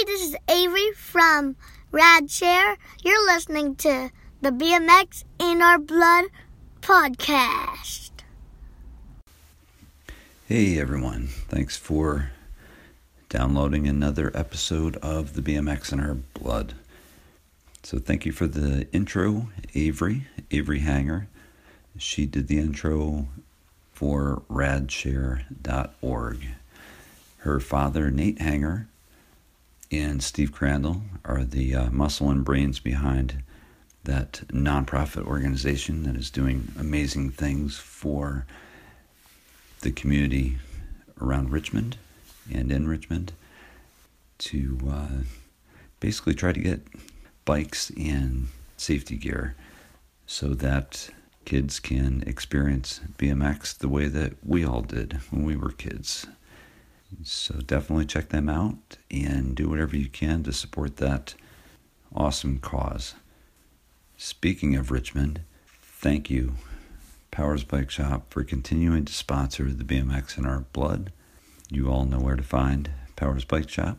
Hey, this is Avery from Radshare. You're listening to the BMX in Our Blood podcast. Hey everyone, thanks for downloading another episode of the BMX in Our Blood. So, thank you for the intro, Avery, Avery Hanger. She did the intro for radshare.org. Her father, Nate Hanger, and Steve Crandall are the uh, muscle and brains behind that nonprofit organization that is doing amazing things for the community around Richmond and in Richmond to uh, basically try to get bikes and safety gear so that kids can experience BMX the way that we all did when we were kids. So definitely check them out and do whatever you can to support that awesome cause. Speaking of Richmond, thank you, Powers Bike Shop, for continuing to sponsor the BMX in our blood. You all know where to find Powers Bike Shop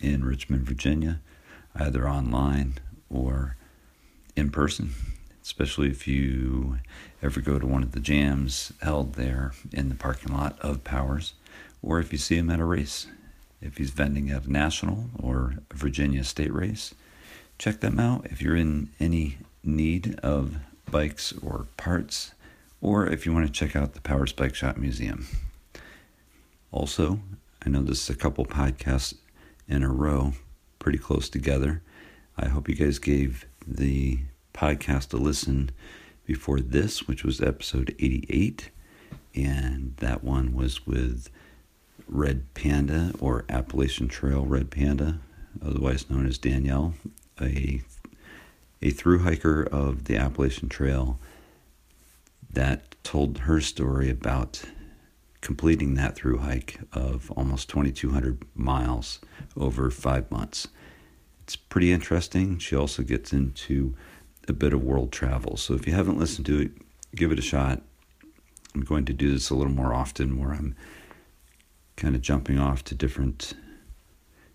in Richmond, Virginia, either online or in person, especially if you ever go to one of the jams held there in the parking lot of Powers or if you see him at a race. If he's vending at a national or Virginia state race, check them out if you're in any need of bikes or parts, or if you want to check out the Powers Bike Shop Museum. Also, I know this is a couple podcasts in a row, pretty close together. I hope you guys gave the podcast a listen before this, which was episode 88, and that one was with Red Panda or Appalachian Trail Red Panda, otherwise known as Danielle, a a through hiker of the Appalachian Trail that told her story about completing that through hike of almost 2,200 miles over five months. It's pretty interesting. She also gets into a bit of world travel. So if you haven't listened to it, give it a shot. I'm going to do this a little more often where I'm kind of jumping off to different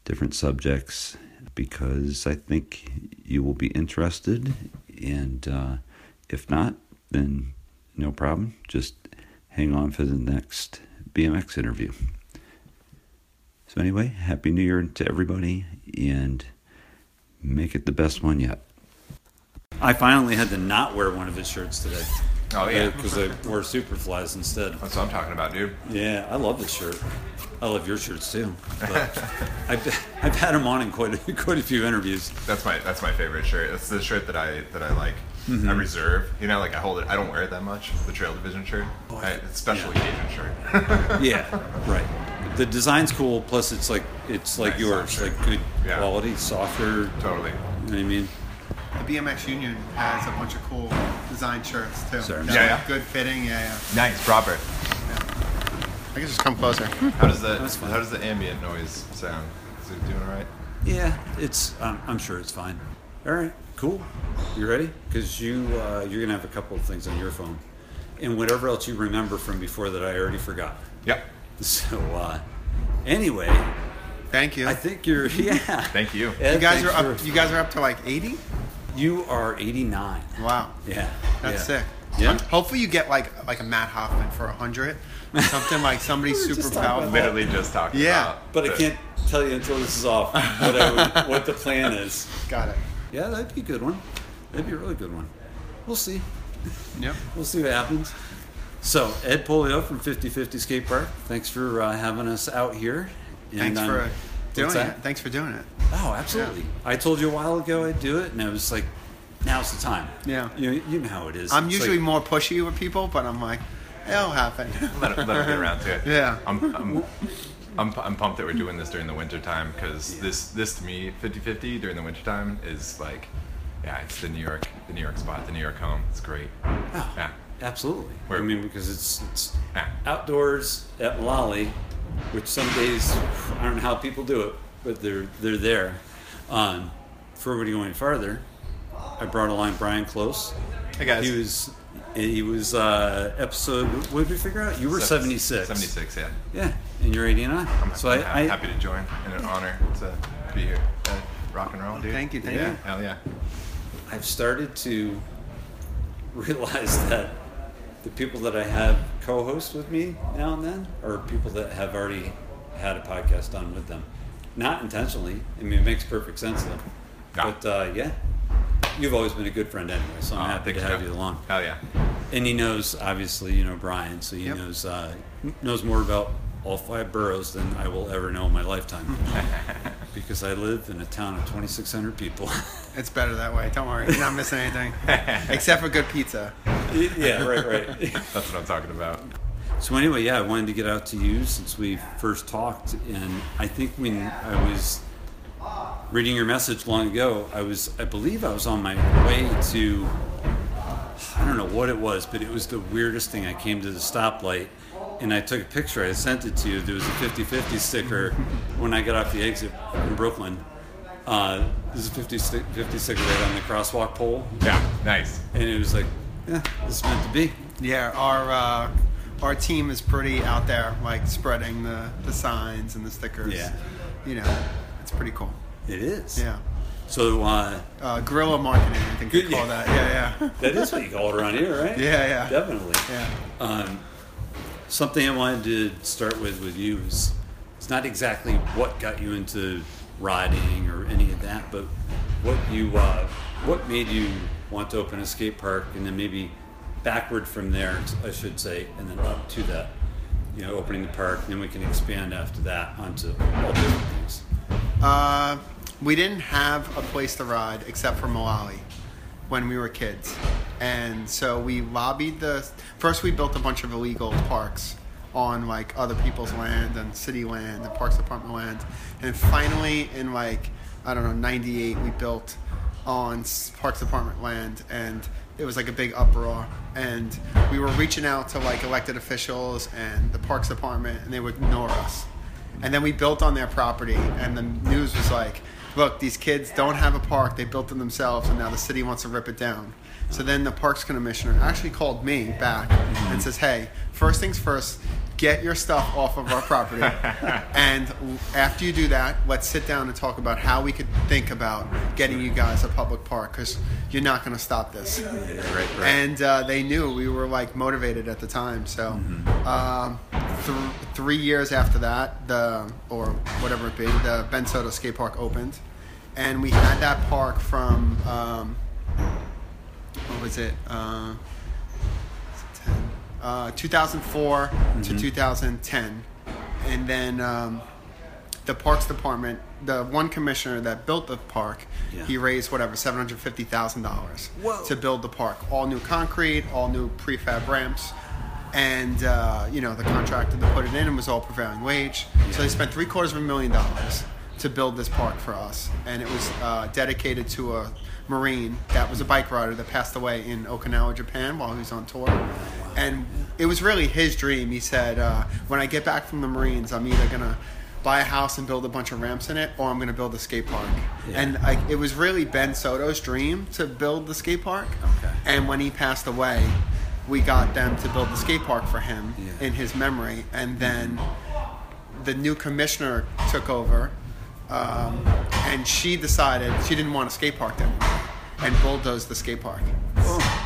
different subjects because I think you will be interested, and uh, if not, then no problem. Just hang on for the next BMX interview. So anyway, happy New Year to everybody, and make it the best one yet. I finally had to not wear one of his shirts today. Oh yeah, because I wore Superflies instead. That's what I'm talking about, dude. Yeah, I love this shirt. I love your shirts too. But I've, I've had them on in quite a, quite a few interviews. That's my that's my favorite shirt. That's the shirt that I that I like. Mm-hmm. I reserve. You know, like I hold it. I don't wear it that much. The Trail Division shirt. I, it's special yeah. occasion shirt. yeah, right. The design's cool. Plus, it's like it's like Nice, yours, like good Yeah. quality, softer. totally. You know what I mean? The BMX Union has a bunch of cool design shirts too. Sorry. Yeah, yeah. Good fitting. Yeah, yeah. Nice, proper. I guess just come closer. How does the how does the ambient noise sound? Is it doing all right? Yeah, it's. Um, I'm sure it's fine. All right, cool. You ready? Because you uh, you're gonna have a couple of things on your phone, and whatever else you remember from before that I already forgot. Yep. So uh, anyway, Thank you. I think you're. Yeah. Thank you. Ed, you guys are up. for- You guys are up to like 80. You are 89. Wow, Yeah. that's yeah. sick. Yeah. Hopefully you get like like a Mat Hoffman for 100. Something like somebody We super just talking about powerful. Literally just talking Yeah. about. But I can't tell you until this is off what, I would, what the plan is. Got it. Yeah, that'd be a good one. That'd be a really good one. We'll see. Yep. We'll see what happens. So, Ed Pollio from 5050 Skate Park, thanks for uh, having us out here. And Thanks I'm- for doing it. Thanks for doing it. Oh, absolutely. I told you a while ago I'd do it, and I was like, now's the time. Yeah. You, you know how it is. I'm It's usually like- more pushy with people, but I'm like, it'll happen. let, it, let it get around to it. Yeah. I'm, I'm, I'm, I'm pumped that we're doing this during the winter time because this this to me 50-50 during the winter time is like yeah it's the New York the New York spot the New York home it's great Oh, yeah absolutely. Where- I mean, because it's it's Yeah. outdoors at Mullaly, which some days I don't know how people do it, but they're they're there. Um, for everybody going farther, I brought along Bryan Close. Hey guys. He was he was uh, episode. What did we figure out? You were seventy six. 76 yeah Yeah, and you're eighty nine. I'm, So I'm I, ha- I happy to join and an honor to to be here. Uh, rock and roll, dude. Thank you, thank Yeah. you. Hell yeah. I've started to realize that the people that I have co-host with me now and then are people that have already had a podcast done with them. Not intentionally. I mean, it makes perfect sense though. Yeah. But uh, yeah, you've always been a good friend anyway, so I'm Aw, happy to thanks, have you along. Oh yeah. And he knows, obviously, you know Bryan, so he Yep. knows uh, knows more about all five boroughs than I will ever know in my lifetime. because I live in a town of 2,600 people. It's better that way. Don't worry. You're not missing anything. Except for good pizza. yeah, right, right. That's what I'm talking about. So anyway, yeah, I wanted to get out to you since we first talked, and I think when I was reading your message long ago, I was, I believe, I was on my way to, I don't know what it was, but it was the weirdest thing. I came to the stoplight, and I took a picture. I sent it to you. There was a 50-50 sticker when I got off the exit in Brooklyn. Uh, there's a 50, 50 sticker right on the crosswalk pole, Yeah, nice. and it was like, yeah, this is meant to be. Yeah, our uh, our team is pretty out there, like spreading the, the signs and the stickers. Yeah. You know, it's pretty cool. It is. Yeah. So uh, Uh, guerrilla marketing, I think they Good- call that. Yeah, yeah. that is what you call it around here, right? Yeah, yeah. Definitely. Yeah. Um, something I wanted to start with with you is it's not exactly what got you into riding or any of that, but what you uh, what made you want to open a skate park, and then maybe backward from there, I should say, and then up to that. You know, opening the park, and then we can expand after that onto all different things. Uh, we didn't have a place to ride except for Mullaly when we were kids. And so we lobbied the. First, we built a bunch of illegal parks on like other people's land and city land and parks department land. And finally, in like, I don't know, 98, we built on parks department land and it was like a big uproar. And we were reaching out to like elected officials and the parks department and they would ignore us. And then we built on their property, and the news was like, look, these kids don't have a park. They built it themselves, and now the city wants to rip it down. So then the parks commissioner actually called me back and says, hey, first things first, get your stuff off of our property. and after you do that, let's sit down and talk about how we could think about getting you guys a public park because you're not going to stop this right, and uh, they knew we were like motivated at the time. So, um, th- three years after that, the or whatever it be, the Ben Soto Skate Park opened, and we had that park from um, what was it? Uh, was it 10? Uh, 2004 to 2010, and then. Um, the parks department, the one commissioner that built the park, Yeah. he raised whatever seven hundred fifty thousand dollars to build the park. All new concrete, all new prefab ramps, and uh, you know the contractor that put it in and was all prevailing wage. So they spent three quarters of a million dollars to build this park for us, and it was uh, dedicated to a marine that was a bike rider that passed away in Okinawa, Japan, while he was on tour. And it was really his dream. He said, uh, "When I get back from the Marines, I'm either gonna." buy a house and build a bunch of ramps in it, or I'm going to build a skate park. Yeah. And like, it was really Ben Soto's dream to build the skate park. Okay. And when he passed away, we got them to build the skate park for him Yeah. in his memory. And then the new commissioner took over, um, and she decided she didn't want a skate park there anymore, and bulldozed the skate park.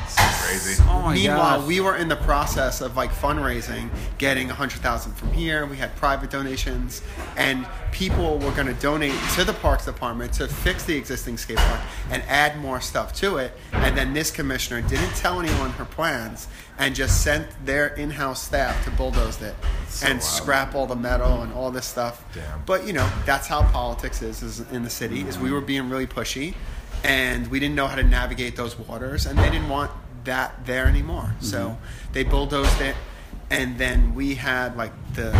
So crazy. Oh my Meanwhile, gosh. we were in the process of like fundraising, getting a hundred thousand from here. We had private donations, and people were going to donate to the parks department to fix the existing skate park and add more stuff to it. And then this commissioner didn't tell anyone her plans and just sent their in-house staff to bulldoze it So and wild. scrap all the metal and all this stuff. Damn. But you know, that's how politics is, is in the city. Is we were being really pushy, and we didn't know how to navigate those waters, and they didn't want that there anymore. So they bulldozed it, and then we had like the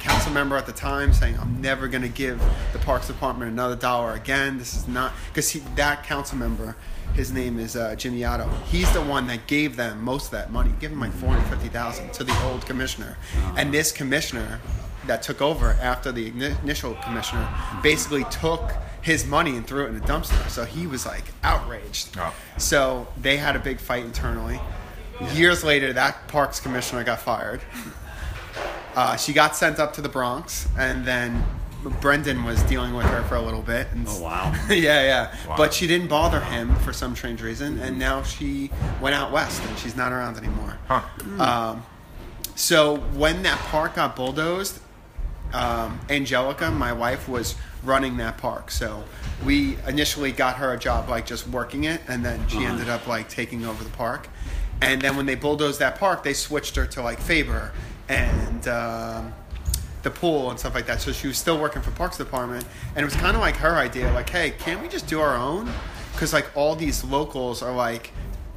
council member at the time saying, "I'm never going to give the Parks Department another dollar again. This is not because that council member." His name is uh, Jimmy Oddo. He's the one that gave them most of that money, give them like four hundred fifty thousand to the old commissioner, and this commissioner that took over after the initial commissioner basically took his money and threw it in a dumpster. So he was like outraged. Oh. So they had a big fight internally. Years later, that parks commissioner got fired. Uh, she got sent up to the Bronx, and then Brendan was dealing with her for a little bit. And Oh, wow. yeah, yeah. Wow. But she didn't bother him for some strange reason, and now she went out west and she's not around anymore. Huh. Um, so when that park got bulldozed, um, Angelica, my wife, was running that park. So we initially got her a job like just working it, and then she ended up like taking over the park. And then when they bulldozed that park, they switched her to like Faber and um, the pool and stuff like that. So she was still working for Parks Department, and it was kind of like her idea, like, hey, can't we just do our own? Because like all these locals are like,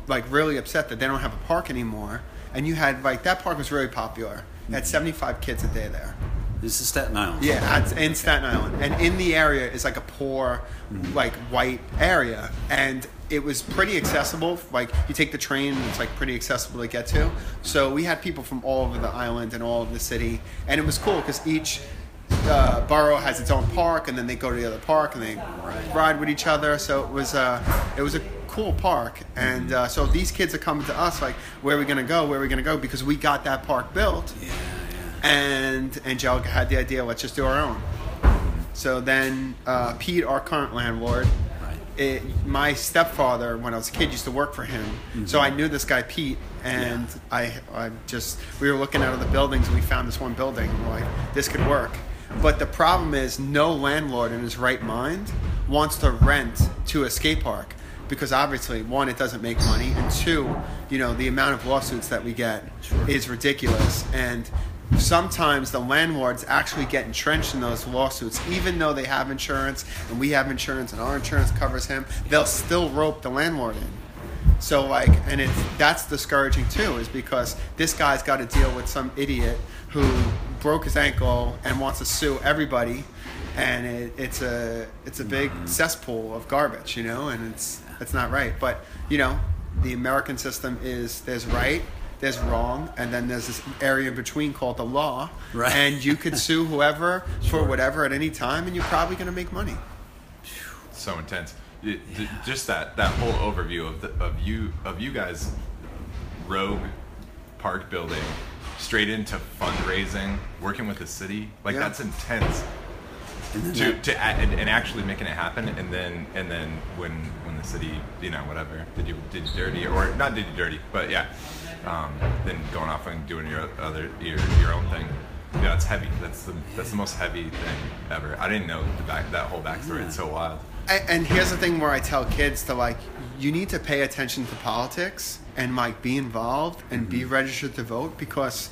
like really upset that they don't have a park anymore. And you had like that park was really popular. It had 75 kids a day there. This is Staten Island. Yeah, it's in Staten Island, and in the area is like a poor, like white area, and it was pretty accessible. Like you take the train, it's like pretty accessible to get to. So we had people from all over the island and all of the city, and it was cool because each uh, borough has its own park, and then they go to the other park and they ride with each other. So it was uh, it was a cool park, and uh, so these kids are coming to us like, where are we gonna go? Where are we gonna go? Because we got that park built Yeah, and Angelica had the idea, let's just do our own. So then uh, Pete, our current landlord. Right. it, my stepfather, when I was a kid, used to work for him. So I knew this guy Pete, and I, I just we were looking out of the buildings, and we found this one building, and we're like, this could work. But the problem is, no landlord in his right mind wants to rent to a skate park because obviously, one, it doesn't make money, and two, you know, the amount of lawsuits that we get is ridiculous, and sometimes the landlords actually get entrenched in those lawsuits. Even though they have insurance and we have insurance and our insurance covers him they'll still rope the landlord in. So like and it's that's discouraging too is because this guy's got to deal with some idiot who broke his ankle and wants to sue everybody. And it, it's a it's a big mm-hmm. cesspool of garbage you know and it's it's not right. But you know the american system is there's right there's wrong, and then there's this area in between called the law. Right. And you could sue whoever for whatever at any time, and you're probably going to make money. so intense. It- th- just that that whole overview of the, of you of you guys rogue park building straight into fundraising, working with the city. Like Yeah. that's intense. And To, that- to a- and, and actually making it happen, and then and then when when the city, you know, whatever did you did you dirty or not did you dirty, but yeah, um, then going off and doing your other your, your own thing. Yeah, that's heavy. That's the that's the most heavy thing ever. I didn't know the back that whole backstory. It's so wild. A- And here's the thing where I tell kids to like, you need to pay attention to politics and like be involved and be registered to vote because,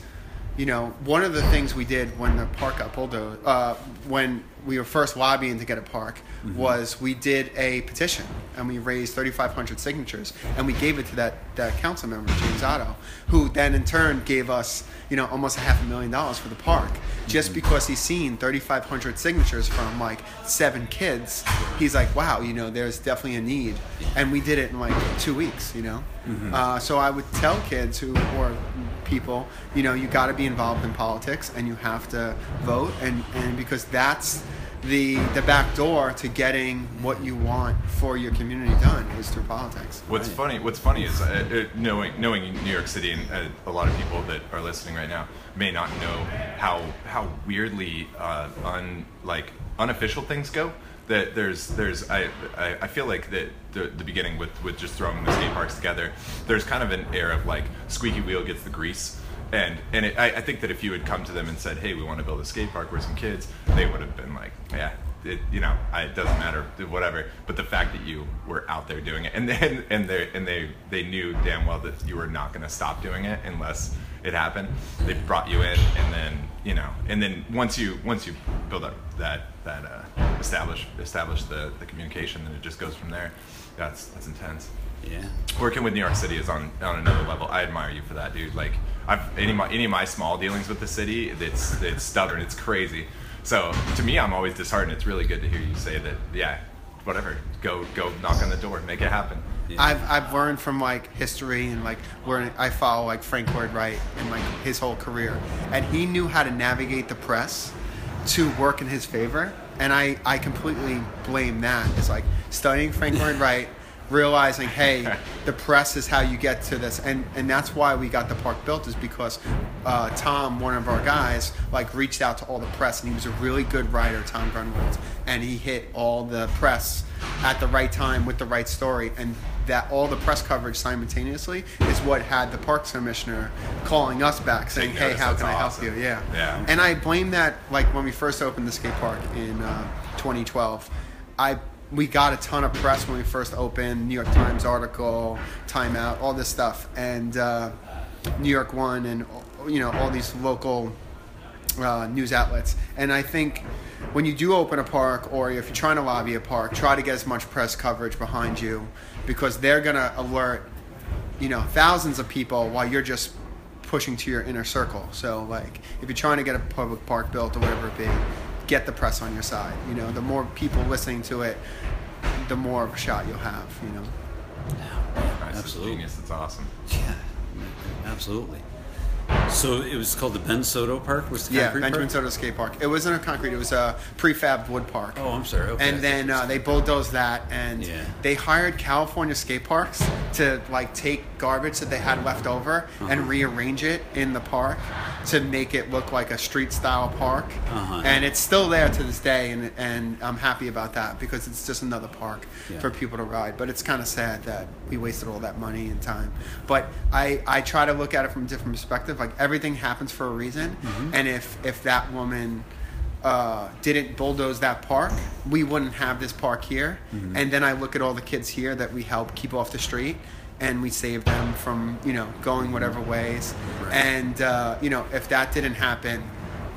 you know, one of the things we did when the park got bulldozed, uh, when we were first lobbying to get a park, mm-hmm. was we did a petition and we raised 3,500 signatures and we gave it to that, that council member, James Oddo, who then in turn gave us, you know, almost a half a million dollars for the park just because he's seen 3,500 signatures from like seven kids. He's like, wow, you know, there's definitely a need. And we did it in like two weeks, you know? Uh, so I would tell kids who, or people, you know, you got to be involved in politics and you have to vote. And, and because that's the, the back door to getting what you want for your community done is through politics. What's funny? What's funny is uh, uh, knowing knowing New York City, and uh, a lot of people that are listening right now may not know how how weirdly uh, un like unofficial things go. That there's there's I, I I feel like that the the beginning with with just throwing the skate parks together. There's kind of an air of like squeaky wheel gets the grease. And and it, I, I think that if you had come to them and said, "Hey, we want to build a skate park with some kids," they would have been like, "Yeah, it, you know, I, it doesn't matter, whatever." But the fact that you were out there doing it, and then and they and they they knew damn well that you were not going to stop doing it unless it happened. They brought you in, and then you know, and then once you once you build up that that uh, establish establish the the communication, then it just goes from there. That's that's intense yeah. working with New York City is on on another level. I admire you for that, dude. Like I've any of my, any of my small dealings with the city, it's it's stubborn, it's crazy. So to me, I'm always disheartened. It's really good to hear you say that. Yeah, whatever. Go go knock on the door, make it happen. I've, I've learned from like history and like learning. I follow like Frank Lloyd Wright and like his whole career, and he knew how to navigate the press to work in his favor. And I, I completely blame that. It's like studying Frank Lloyd Wright, realizing, hey, the press is how you get to this, and and that's why we got the park built is because uh, Tom, one of our guys, like reached out to all the press, and he was a really good writer, Tom Grunwald, and he hit all the press at the right time with the right story, and that all the press coverage simultaneously is what had the parks commissioner calling us back saying, "Hey, notice, how can I help you?" Yeah, Yeah. And I blame that like when we first opened the skate park in uh, 2012. I we got a ton of press when we first opened. New York Times article, Time Out, all this stuff, and uh, New York One, and you know all these local uh, news outlets. And I think when you do open a park, or if you're trying to lobby a park, try to get as much press coverage behind you because they're gonna alert you know thousands of people while you're just pushing to your inner circle. So like if you're trying to get a public park built or whatever it be, get the press on your side. You know, the more people listening to it, the more of a shot you'll have. You know. That's Absolutely. genius. It's awesome. Yeah, absolutely. So it was called the Ben Soto Park. Was the Yeah, concrete Benjamin park? Soto Skate Park. It wasn't a concrete; it was a prefab wood park. Oh, I'm sorry. Okay. And then uh, they bulldozed that, and Yeah. they hired California skate parks to like take garbage that they had left over Uh-huh. and rearrange it in the park to make it look like a street style park. Uh-huh. And it's still there to this day, and and I'm happy about that because it's just another park Yeah. for people to ride. But it's kind of sad that we wasted all that money and time. But I I try to look at it from a different perspective. Like everything happens for a reason, Mm-hmm. and if if that woman uh, didn't bulldoze that park, we wouldn't have this park here. Mm-hmm. And then I look at all the kids here that we help keep off the street, and we save them from you know going whatever ways. Right. And uh, you know if that didn't happen,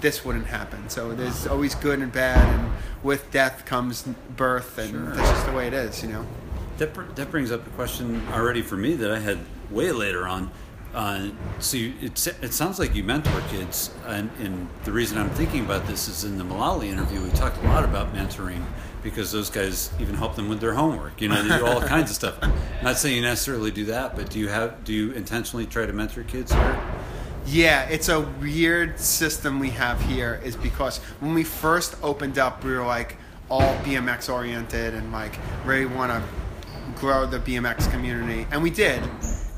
this wouldn't happen. So there's always good and bad, and with death comes birth, and Sure. that's just the way it is. You know. That, br- that brings up a question already for me that I had way later on. Uh, so you, it, it sounds like you mentor kids, and, and the reason I'm thinking about this is in the Mullaly interview, we talked a lot about mentoring because those guys even help them with their homework. You know, they do all kinds of stuff. not saying you necessarily do that, but do you have do you intentionally try to mentor kids here? Yeah, it's a weird system we have here is because when we first opened up, we were like all BMX oriented and like really want to grow the BMX community. And we did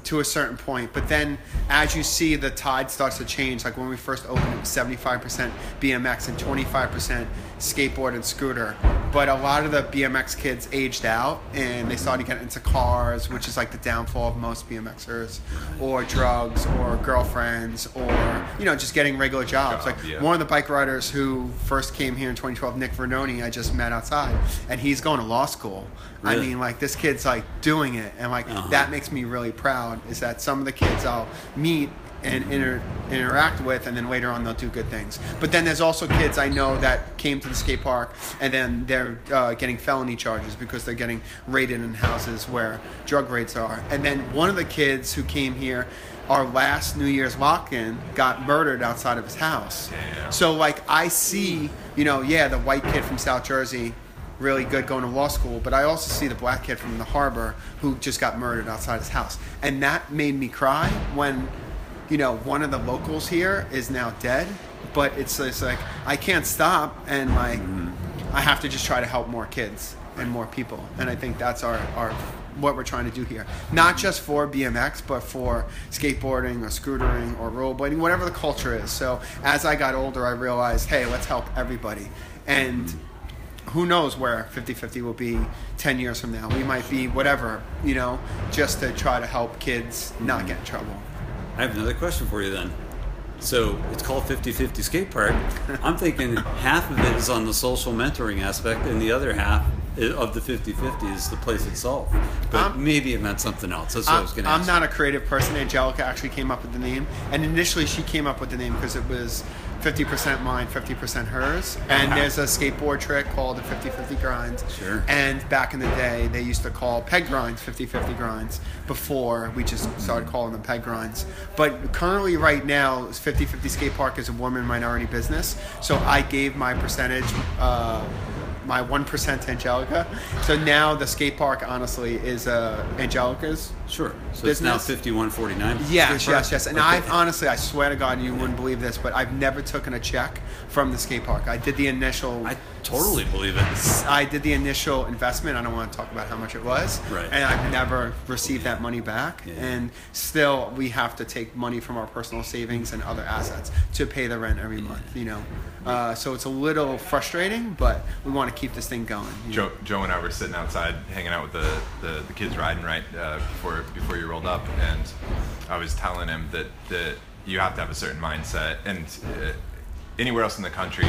to a certain point. But then as you see the tide starts to change, like when we first opened, it was 75% BMX and 25% skateboard and scooter. But a lot of the BMX kids aged out and they started getting into cars, which is like the downfall of most BMXers, or drugs, or girlfriends, or, you know, just getting regular jobs. Like yeah. one of the bike riders who first came here in 2012, Nick Vernoni, I just met outside, and he's going to law school. I mean, like this kid's like doing it, and like Uh-huh. that makes me really proud. Is that some of the kids I'll meet and inter- interact with, and then later on they'll do good things. But then there's also kids I know that came to the skate park, and then they're uh, getting felony charges because they're getting raided in houses where drug rates are. And then one of the kids who came here. Our last New Year's lock-in got murdered outside of his house. Damn. So like I see, you know, yeah, the white kid from South Jersey, really good going to law school, but I also see the black kid from the harbor who just got murdered outside his house. And that made me cry when, you know, one of the locals here is now dead. But it's, it's like I can't stop and like I have to just try to help more kids and more people. And I think that's our, our what we're trying to do here. Not just for BMX, but for skateboarding or scootering or rollerblading, whatever the culture is. So as I got older, I realized, hey, let's help everybody. And who knows where 50-50 will be 10 years from now. We might be whatever, you know, just to try to help kids not get in trouble. I have another question for you then. So it's called 50 50 Skate Park. I'm thinking half of it is on the social mentoring aspect, and the other half of the 50 50 is the place itself. But I'm- maybe it meant something else. That's what I I'm, was going to I'm ask. not a creative person. Angelica actually came up with the name, and initially she came up with the name because it was 50% mine, 50% hers. And there's a skateboard trick called the 50-50 grinds. Sure. And back in the day, they used to call peg grinds 50-50 grinds before we just started calling them peg grinds. But currently, right now, 50-50 Skate Park is a woman minority business. So I gave my percentage. Uh, my one percent Angelica. So now the skate park, honestly, is uh, Angelica's Sure. So it's now 5149. Yes, Skate yes, yes. And Okay. I've honestly, I swear to God, you wouldn't believe this, but I've never taken a check from the skate park. I did the initial I, totally believe it. I did the initial investment. I don't want to talk about how much it was, Right. and I've never received that money back. Yeah. And still, we have to take money from our personal savings and other assets to pay the rent every month. You know, uh, so it's a little frustrating, but we want to keep this thing going. you know. Joe, Joe and I were sitting outside hanging out with the, the, the kids riding right uh, before before you rolled up, and I was telling him that, that you have to have a certain mindset. And uh, anywhere else in the country,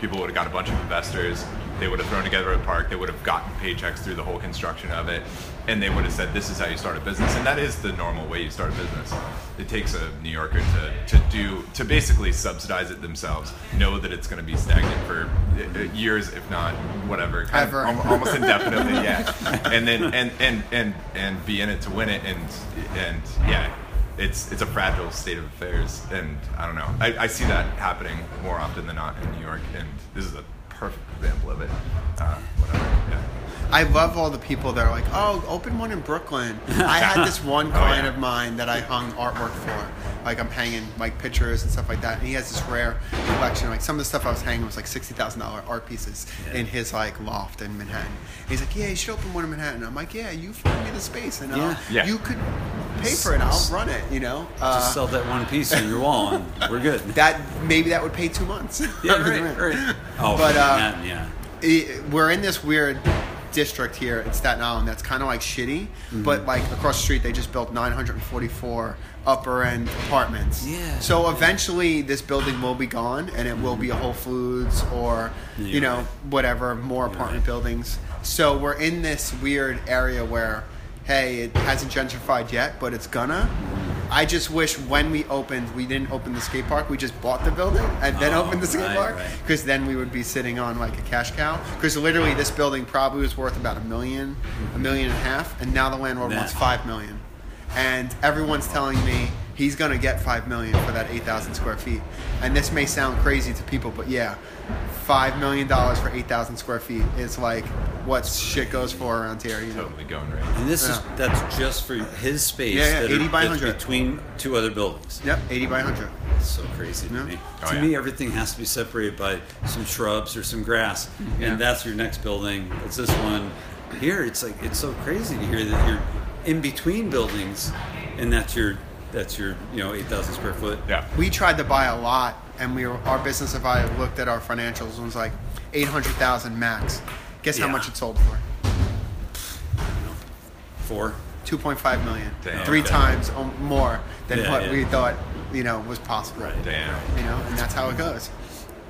people would have got a bunch of investors. They would have thrown together a park. They would have gotten paychecks through the whole construction of it, and they would have said, "This is how you start a business." And that is the normal way you start a business. It takes a New Yorker to, to do to basically subsidize it themselves, know that it's going to be stagnant for uh, years, if not whatever, kind of Ever. al- almost indefinitely, yeah. And then and and and and be in it to win it, and and yeah, it's it's a fragile state of affairs, and I don't know. I, I see that happening more often than not in New York, and this is a perfect example of it. Uh, whatever. I love all the people that are like, "Oh, open one in Brooklyn." I had this one client yeah. of mine that I hung artwork for. Like I'm hanging like pictures and stuff like that, and he has this rare collection. Like some of the stuff I was hanging was like sixty thousand dollar art pieces Yeah. in his like loft in Manhattan. he's like, "Yeah, you should open one in Manhattan." I'm like, "Yeah, you find me the space, and uh, Yeah. Yeah. you could pay for it. I'll run it." You know, uh, Just sell that one piece on your wall, and we're good. that maybe that would pay two months. yeah, right, right. Oh, But, uh, Manhattan, yeah. it- we're in this weird district here in Staten Island that's kind of like shitty, Mm-hmm. but like across the street they just built 944 upper end apartments. Yeah. So eventually this building will be gone and it will be a Whole Foods or Yeah, you know whatever more apartment right. buildings. So we're in this weird area where hey, it hasn't gentrified yet, but it's gonna. I just wish when we opened, we didn't open the skate park. We just bought the building and then Oh, opened the skate right, park right. because then we would be sitting on like a cash cow. Because literally, this building probably was worth about a million, a million and a half, and now the landlord wants five million. And everyone's telling me he's gonna get five million for that eight thousand square feet. And this may sound crazy to people, but yeah, five million dollars for eight thousand square feet is like what shit goes for around here. You know. Totally going right. And this is that's just for his space. Yeah, yeah, that 80 by that's 100. between two other buildings. Yep, eighty by hundred. It's so crazy to Yeah. me. Oh, to yeah. me, everything has to be separated by some shrubs or some grass, mm-hmm. Yeah. and that's your next building. It's this one. Here, it's like it's so crazy to hear that you're in between buildings, and that's your that's your you know eight thousand square foot. Yeah. we tried to buy a lot, and we were, our business advisor looked at our financials and was like eight hundred thousand max. Guess how much it sold for? Four. Two point five million. Damn. Three Okay. times um, more than Yeah, what yeah. we thought you know was possible. Right. Damn. You know, and that's how it goes.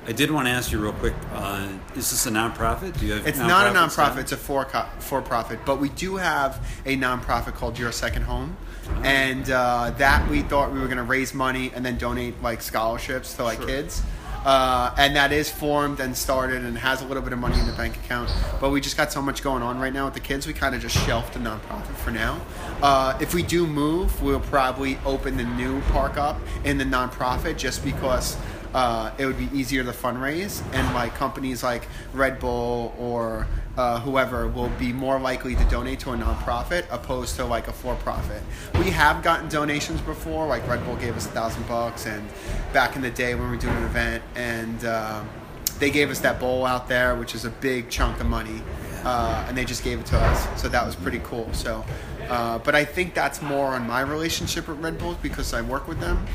I did want to ask you real quick. Uh, is this a nonprofit? Do you have? It's not a nonprofits nonprofit; now? it's a for for profit. But we do have a nonprofit called Your Second Home, and uh, that we thought we were going to raise money and then donate like scholarships to like Sure. kids. Uh, and that is formed and started and has a little bit of money in the bank account. But we just got so much going on right now with the kids, we kind of just shelved the nonprofit for now. Uh, if we do move, we'll probably open the new park up in the nonprofit just because uh, it would be easier to fundraise and like companies like Red Bull or uh, whoever will be more likely to donate to a nonprofit opposed to like a for-profit. We have gotten donations before, like Red Bull gave us a thousand bucks, and back in the day when we were doing an event, and uh, they gave us that bowl out there, which is a big chunk of money, uh, and they just gave it to us, so that was pretty cool. So. Uh, but I think that's more on my relationship with Red Bull because I work with them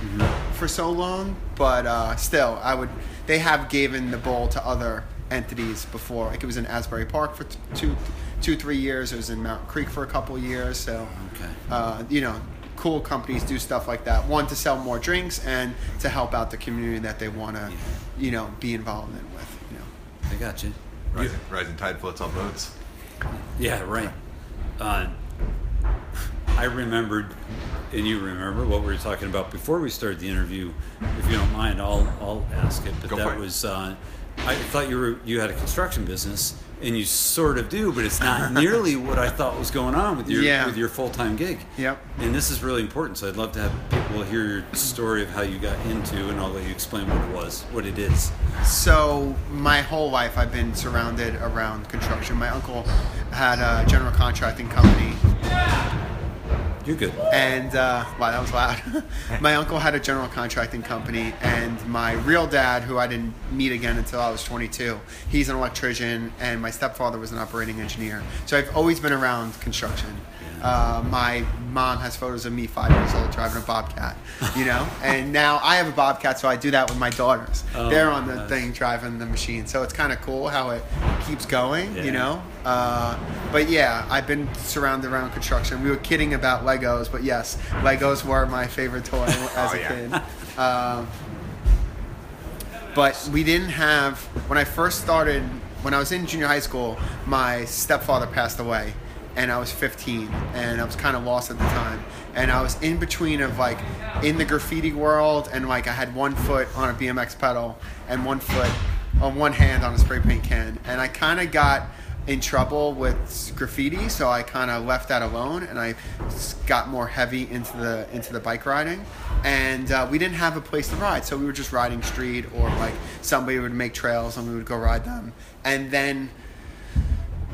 for so long. But uh, still, I would. They have given the bowl to other entities before. Like it was in Asbury Park for t- two, two, three years. It was in Mount Creek for a couple years. So, Okay. uh, you know, cool companies do stuff like that. One to sell more drinks and to help out the community that they want to, you know, be involved in with. You know. I got you. Rising, rising tide floats all boats. Yeah, right. Uh, I remembered, and you remember what we were talking about before we started the interview. If you don't mind, I'll I'll ask it. But Go for that it. was uh, I thought you were you had a construction business, and you sort of do, but it's not nearly what I thought was going on with your Yeah. with your full time gig. Yep. And this is really important. So I'd love to have people hear your story of how you got into, and I'll let you explain what it was, what it is. So my whole life, I've been surrounded around construction. My uncle had a general contracting company. You're good. And uh, wow, that was loud. my uncle had a general contracting company, and my real dad, who I didn't meet again until I was 22, he's an electrician, and my stepfather was an operating engineer. So I've always been around construction. Uh, my mom has photos of me five years old driving a Bobcat, you know, and now I have a Bobcat, so I do that with my daughters. Oh, They're on the thing driving the machine, so it's kind of cool how it keeps going, Yeah. you know. Uh, but yeah, I've been surrounded around construction. We were kidding about Legos, but yes, Legos were my favorite toy as a yeah. kid. Um, but we didn't have when I first started. When I was in junior high school, my stepfather passed away, and I was 15, and I was kind of lost at the time. And I was in between of like in the graffiti world, and like I had one foot on a BMX pedal and one foot on one hand on a spray paint can, and I kind of got in trouble with graffiti, so I kind of left that alone, and I got more heavy into the into the bike riding. And uh, we didn't have a place to ride, so we were just riding street, or like somebody would make trails and we would go ride them. And then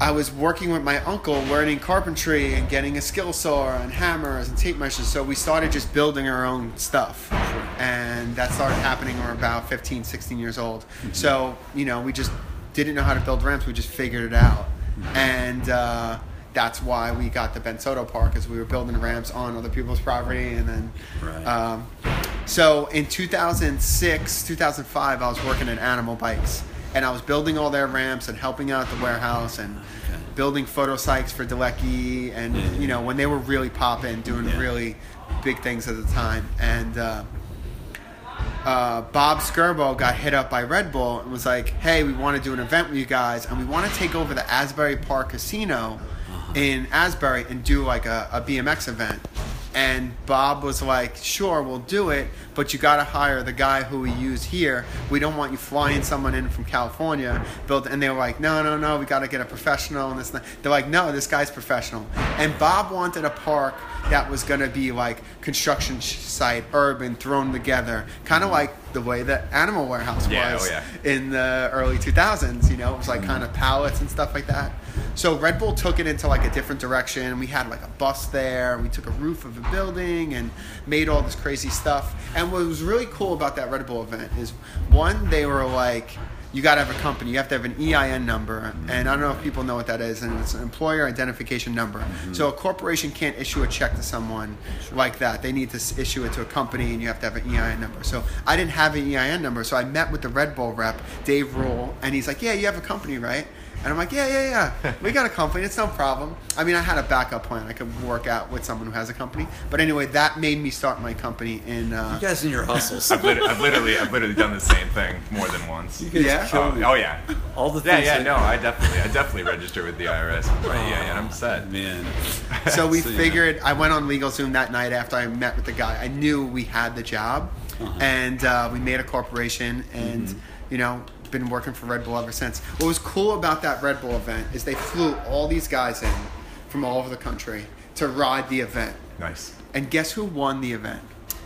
I was working with my uncle, learning carpentry and getting a skill saw and hammers and tape measures. So we started just building our own stuff. And that started happening when we were about 15, 16 years old. So, you know, we just didn't know how to build ramps. We just figured it out. And uh, that's why we got the Ben Soto Park, is we were building ramps on other people's property. And then, Right. um, so in 2006, 2005, I was working at Animal Bikes. And I was building all their ramps and helping out at the warehouse and Okay. building photo sites for Delecki and Yeah, yeah. you know when they were really popping, doing Yeah. really big things at the time. And uh, uh, Bob Scerbo got hit up by Red Bull and was like, "Hey, we want to do an event with you guys, and we want to take over the Asbury Park Casino Uh-huh. in Asbury and do like a, a BMX event." And Bob was like, "Sure, we'll do it, but you got to hire the guy who we use here. We don't want you flying someone in from California." Build, and they were like, "No, no, no, we got to get a professional." And this, and they're like, "No, this guy's professional." And Bob wanted a park that was going to be like construction site, urban, thrown together, kind of like the way that Animal Warehouse Yeah, was oh, yeah. in the early 2000s. You know, it was like kind of mm-hmm. pallets and stuff like that. So Red Bull took it into like a different direction. We had like a bus there. We took a roof of a building and made all this crazy stuff. And what was really cool about that Red Bull event is one, they were like, you got to have a company. You have to have an EIN number, and I don't know if people know what that is. And it's an employer identification number. Mm-hmm. So a corporation can't issue a check to someone like that. They need to issue it to a company, and you have to have an EIN number. So I didn't have an EIN number, so I met with the Red Bull rep, Dave Rule, and he's like, "Yeah, you have a company, right?" And I'm like, yeah, yeah, yeah. We got a company. It's no problem. I mean, I had a backup plan. I could work out with someone who has a company. But anyway, that made me start my company in. Uh, You guys in your hustles. I've, lit- I've literally, I've literally done the same thing more than once. You guys Yeah? kill Oh, me. oh yeah. All the Yeah, things yeah. that- No, I definitely, I definitely registered with the IRS with my EIN. I'm set. Man. so we So, yeah. figured. I went on LegalZoom that night after I met with the guy. I knew we had the job, Uh-huh. and uh, we made a corporation, and Mm-hmm. you know, been working for Red Bull ever since. What was cool about that Red Bull event is they flew all these guys in from all over the country to ride the event. Nice. And guess who won the event?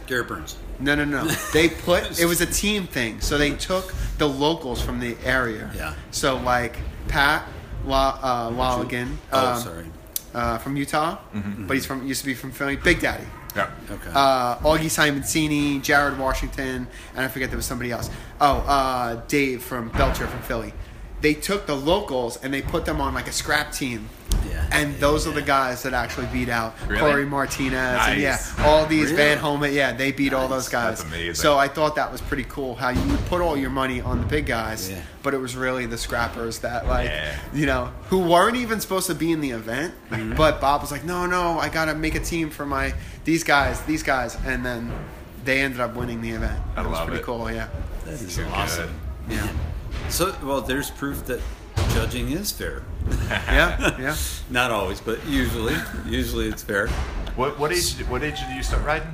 Garrett Burns. No, no, no. They put it was a team thing. So they took the locals from the area. Yeah. So like Pat La, uh, Lolligan, Oh, um, sorry. uh, from Utah, but he's from used to be from Philly. Big Daddy. Yeah. Okay. Uh, Augie Simoncini, Jared Washington, and I forget there was somebody else. Oh, uh, Dave from Belcher from Philly. They took the locals and they put them on like a scrap team. Yeah. And those are the guys that actually beat out Really? Corey Martinez and yeah, all these Really? Van Homan. Yeah, they beat all those guys. That's amazing. So I thought that was pretty cool how you would put all your money on the big guys, Yeah. but it was really the scrappers that like Yeah. you know who weren't even supposed to be in the event. Mm-hmm. But Bob was like, no, no, I gotta make a team for my these guys, these guys, and then they ended up winning the event. I it was pretty it. cool. Yeah, That is Too awesome. yeah, So, well, there's proof that judging is fair. yeah, yeah. Not always, but usually, usually it's fair. What what age what age did you start riding?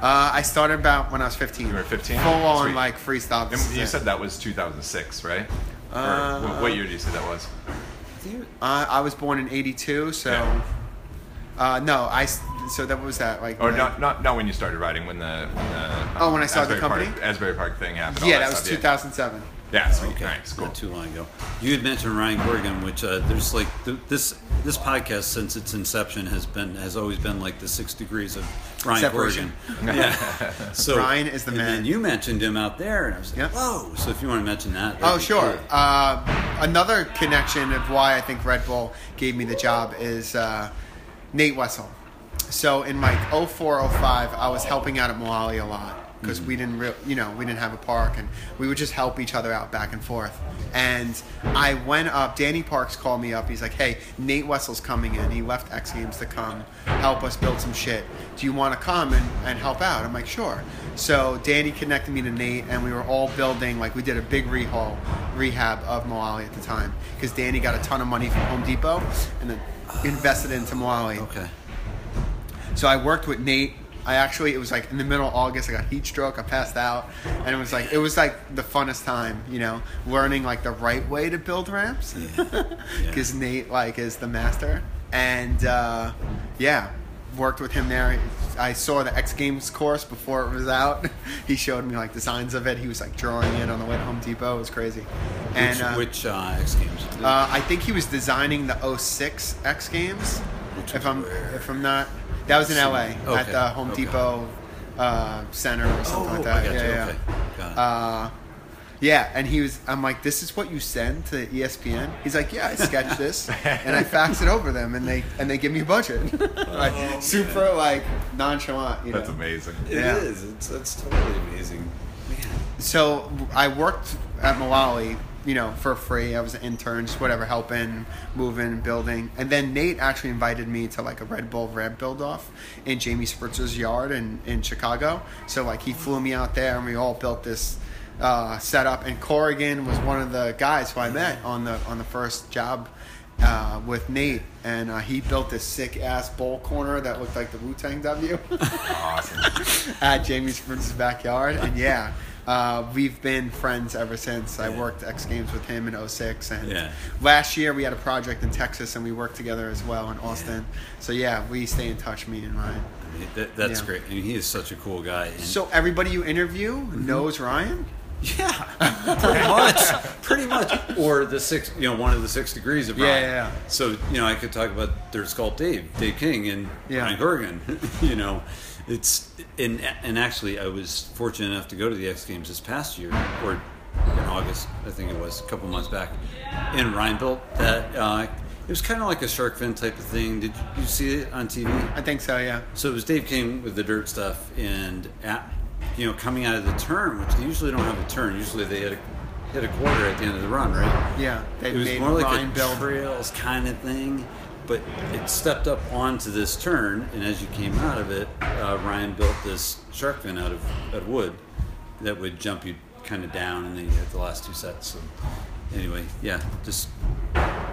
Uh, I started about when I was 15. You were 15? Full on Sweet. like freestyle. And you said that was 2006, right? Uh, what- what year did you say that was? Uh, I was born in '82, so Yeah. uh, no, I. So that was that like. Or my- not not not when you started riding when the when the Oh, when I started the Asbury company? Park, Asbury Park thing happened. all Yeah, that was stuff, 2007. Yeah, sweet. Okay, Nice, cool. not too long ago. You had mentioned Ryan Corrigan, which uh, there's like th- this this podcast since its inception has been has always been like the six degrees of Ryan Separation. Corrigan. Yeah. So Ryan is the man. You mentioned him out there, and I was like, Yep. whoa. So if you want to mention that, Oh, sure. cool. Uh, another connection of why I think Red Bull gave me the job is uh, Nate Wessel. So in like 04, 05, I was helping out at Mullaly a lot because we mm. didn't, re- you know, we didn't have a park, and we would just help each other out back and forth. And I went up. Danny Parks called me up. He's like, "Hey, Nate Wessel's coming in. He left X Games to come help us build some shit. Do you want to come and, and help out?" I'm like, "Sure." So Danny connected me to Nate, and we were all building. Like we did a big rehaul, rehab of Mullaly at the time because Danny got a ton of money from Home Depot and then invested into Mullaly. Okay. So I worked with Nate. I actually it was like in the middle of August. I got heat stroke. I passed out, and it was like it was like the funnest time, you know, learning like the right way to build ramps. Yeah. Because Nate like is the master, and uh, yeah, worked with him there. I saw the X Games course before it was out. he showed me like designs of it. He was like drawing it on the way to Home Depot. It was crazy. And which uh, which uh, X Games? uh, I think he was designing the 06 X Games. If I'm where? if I'm not, that was in LA at the Home okay. Depot uh, Center or something oh, like that. I got yeah, you. yeah. Okay. Got. Uh, yeah, and he was. I'm like, this is what you send to ESPN. He's like, yeah, I sketch this and I fax it over them, and they and they give me a budget. like super like nonchalant. You That's know? amazing. It yeah. is. It's that's totally amazing. Man. so I worked at Mullaly, you know, for free. I was an intern, just whatever, helping, moving, building. And then Nate actually invited me to like a Red Bull ramp build off in Jamie Spritzer's yard in, in Chicago. So like he flew me out there and we all built this uh, setup. And Corrigan was one of the guys who I met on the on the first job. Uh, with Nate, and uh, he built this sick ass bowl corner that looked like the Wu Tang W. Awesome. at Jamie Spritzer's backyard. And yeah, uh, we've been friends ever since. I worked X Games with him in 06. And Yeah. last year we had a project in Texas and we worked together as well in Austin. So yeah, we stay in touch, me and Ryan. I mean, that, that's Yeah. great. I mean, he is such a cool guy. And So everybody you interview knows Ryan? Yeah, pretty much, pretty much. Or the six, you know, one of the six degrees of Yeah, Ryan. yeah, yeah. So you know, I could talk about Dirt Sculpt Dave, Dave King, and Yeah. Ryan Corrigan. you know, it's and and actually, I was fortunate enough to go to the X Games this past year, or in August, I think it was, a couple months back, in built that. Uh, it was kind of like a shark fin type of thing. Did you see it on TV? I think so, yeah. So it was Dave King with the dirt stuff, and at, you know, coming out of the turn, which they usually don't have a turn. Usually they hit a hit a quarter at the end of the run, right? Yeah, they it was made more like a trails kind of thing, but it stepped up onto this turn, and as you came out of it, uh, Ryan built this shark fin out of, out of wood that would jump you kind of down, and then you hit the last two sets. So anyway, yeah, just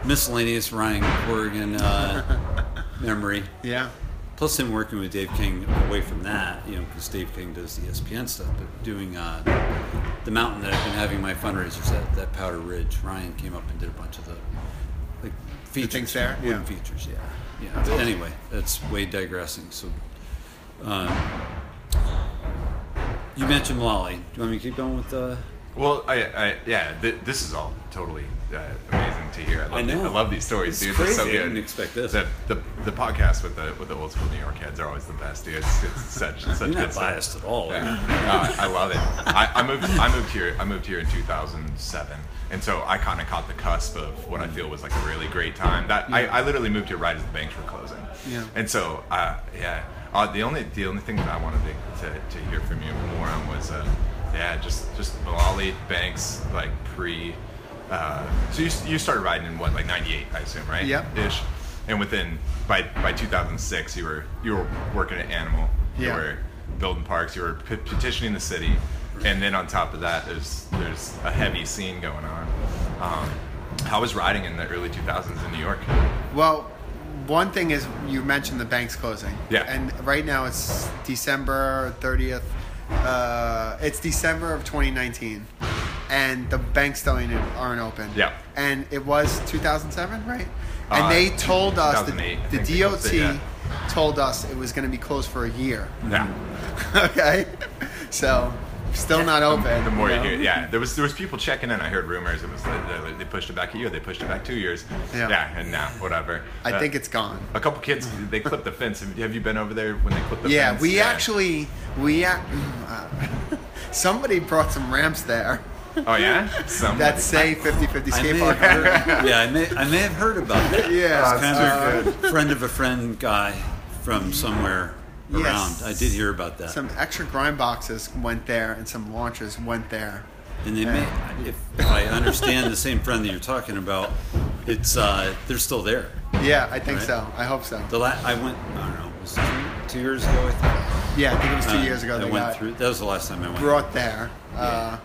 miscellaneous Ryan Corrigan uh, memory. Yeah. Plus, him working with Dave King away from that, you know, because Dave King does the ESPN stuff, but doing uh, the mountain that I've been having my fundraisers at, that Powder Ridge, Ryan came up and did a bunch of the features, things there? wooden Yeah. features, yeah, yeah. But anyway, that's way digressing. So, um, you mentioned Lolly. Do you want me to keep going with the? Well, I, I yeah, th- this is all totally uh, amazing to hear. I love, I know. I love these stories, It's dude. They're so crazy. I didn't expect this. The, the the podcast with the with the old school New York heads are always the best, dude. It's, it's such such You're good not stuff. biased at all. Yeah. No, I love it. I, I moved. I moved here. I moved here in 2007, and so I kind of caught the cusp of what I feel was like a really great time. That I, I literally moved here right as the banks were closing. Yeah. And so, uh, yeah. Uh, the only the only thing that I wanted to, to, to hear from you more on was, uh, yeah, just just Mullaly Banks like pre. Uh, so you, you started riding in what like '98, I assume, right? Yep. Ish. And within by by 2006, you were you were working at Animal. Yeah. You were building parks. You were p- petitioning the city, and then on top of that, there's there's a heavy scene going on. Um, how was riding in the early 2000s in New York? Well, one thing is you mentioned the banks closing. Yeah. And right now it's December 30th. Uh, it's December of 2019. And the banks still aren't open. Yeah. And it was 2007, right? And Uh, they told us, the, the DOT it, yeah. told us it was going to be closed for a year. Yeah. okay? So, Still not open. The more you know? hear, yeah, there was there was people checking in. I heard rumors. It was like, they pushed it back a year. They pushed it back two years. Yeah. and now whatever. I Uh, think it's gone. a couple kids. They clipped the fence. Have have you been over there when they clipped the fence? Yeah, fence? we actually we uh, somebody brought some ramps there Oh yeah. Some. that say 50-50 I skate park. yeah, I may, I may have heard about that. Yeah, It's kind of a friend of a friend guy from somewhere Yes. I did hear about that. Some extra grind boxes went there, and some launches went there. And they may, if, if I understand the same friend that you're talking about, it's uh, they're still there. Yeah, I think Right. so. I hope so. The la- I went, I don't know, was two, two years ago? I think. Yeah, I think it was two Uh, years ago. I They went through. That was the last time I went. brought there. Uh,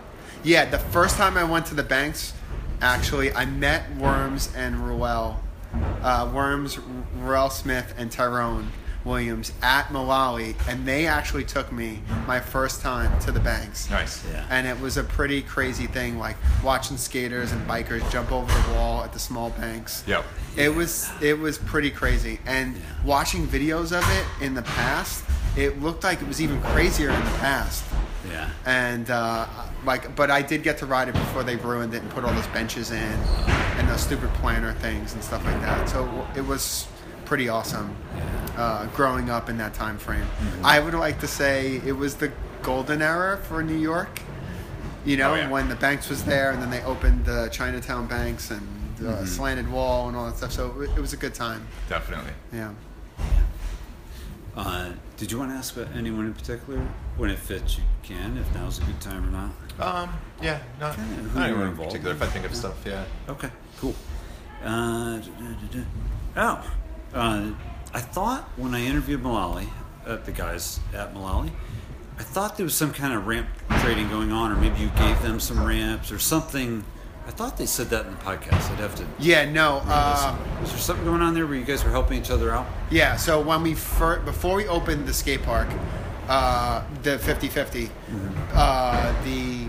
yeah, the first time I went to the banks, actually, I met Worms and Ruel. Uh, Worms, Ruel Smith, and Tyrone Williams at Mullaly, and they actually took me my first time to the banks. Nice. Yeah. And it was a pretty crazy thing, like watching skaters and bikers jump over the wall at the small banks. Yep. It was it was pretty crazy, and watching videos of it in the past, it looked like it was even crazier in the past. Yeah. And uh, like, but I did get to ride it before they ruined it and put all those benches in and those stupid planner things and stuff like that. So it was pretty awesome uh, growing up in that time frame. I would like to say it was the golden era for New York. You know, Oh, yeah. when the Banks was there, and then they opened the Chinatown Banks and the slanted wall and all that stuff. So it, it was a good time. Definitely. Yeah. Uh, did you want to ask about anyone in particular? When it fits, you can. If now's a good time or not. Um. Yeah. Not, Okay, who not you were anyone in involved particular. If I think of stuff, yeah. Okay, cool. Uh, da- da- da- da. oh, uh, I thought when I interviewed Mullaly, uh, the guys at Mullaly, I thought there was some kind of ramp trading going on, or maybe you gave them some ramps or something. I thought they said that in the podcast. I'd have to. Yeah. No. Uh. Was there something going on there where you guys were helping each other out? Yeah, so when we fir- before we opened the skate park, uh, the 50-50, uh, the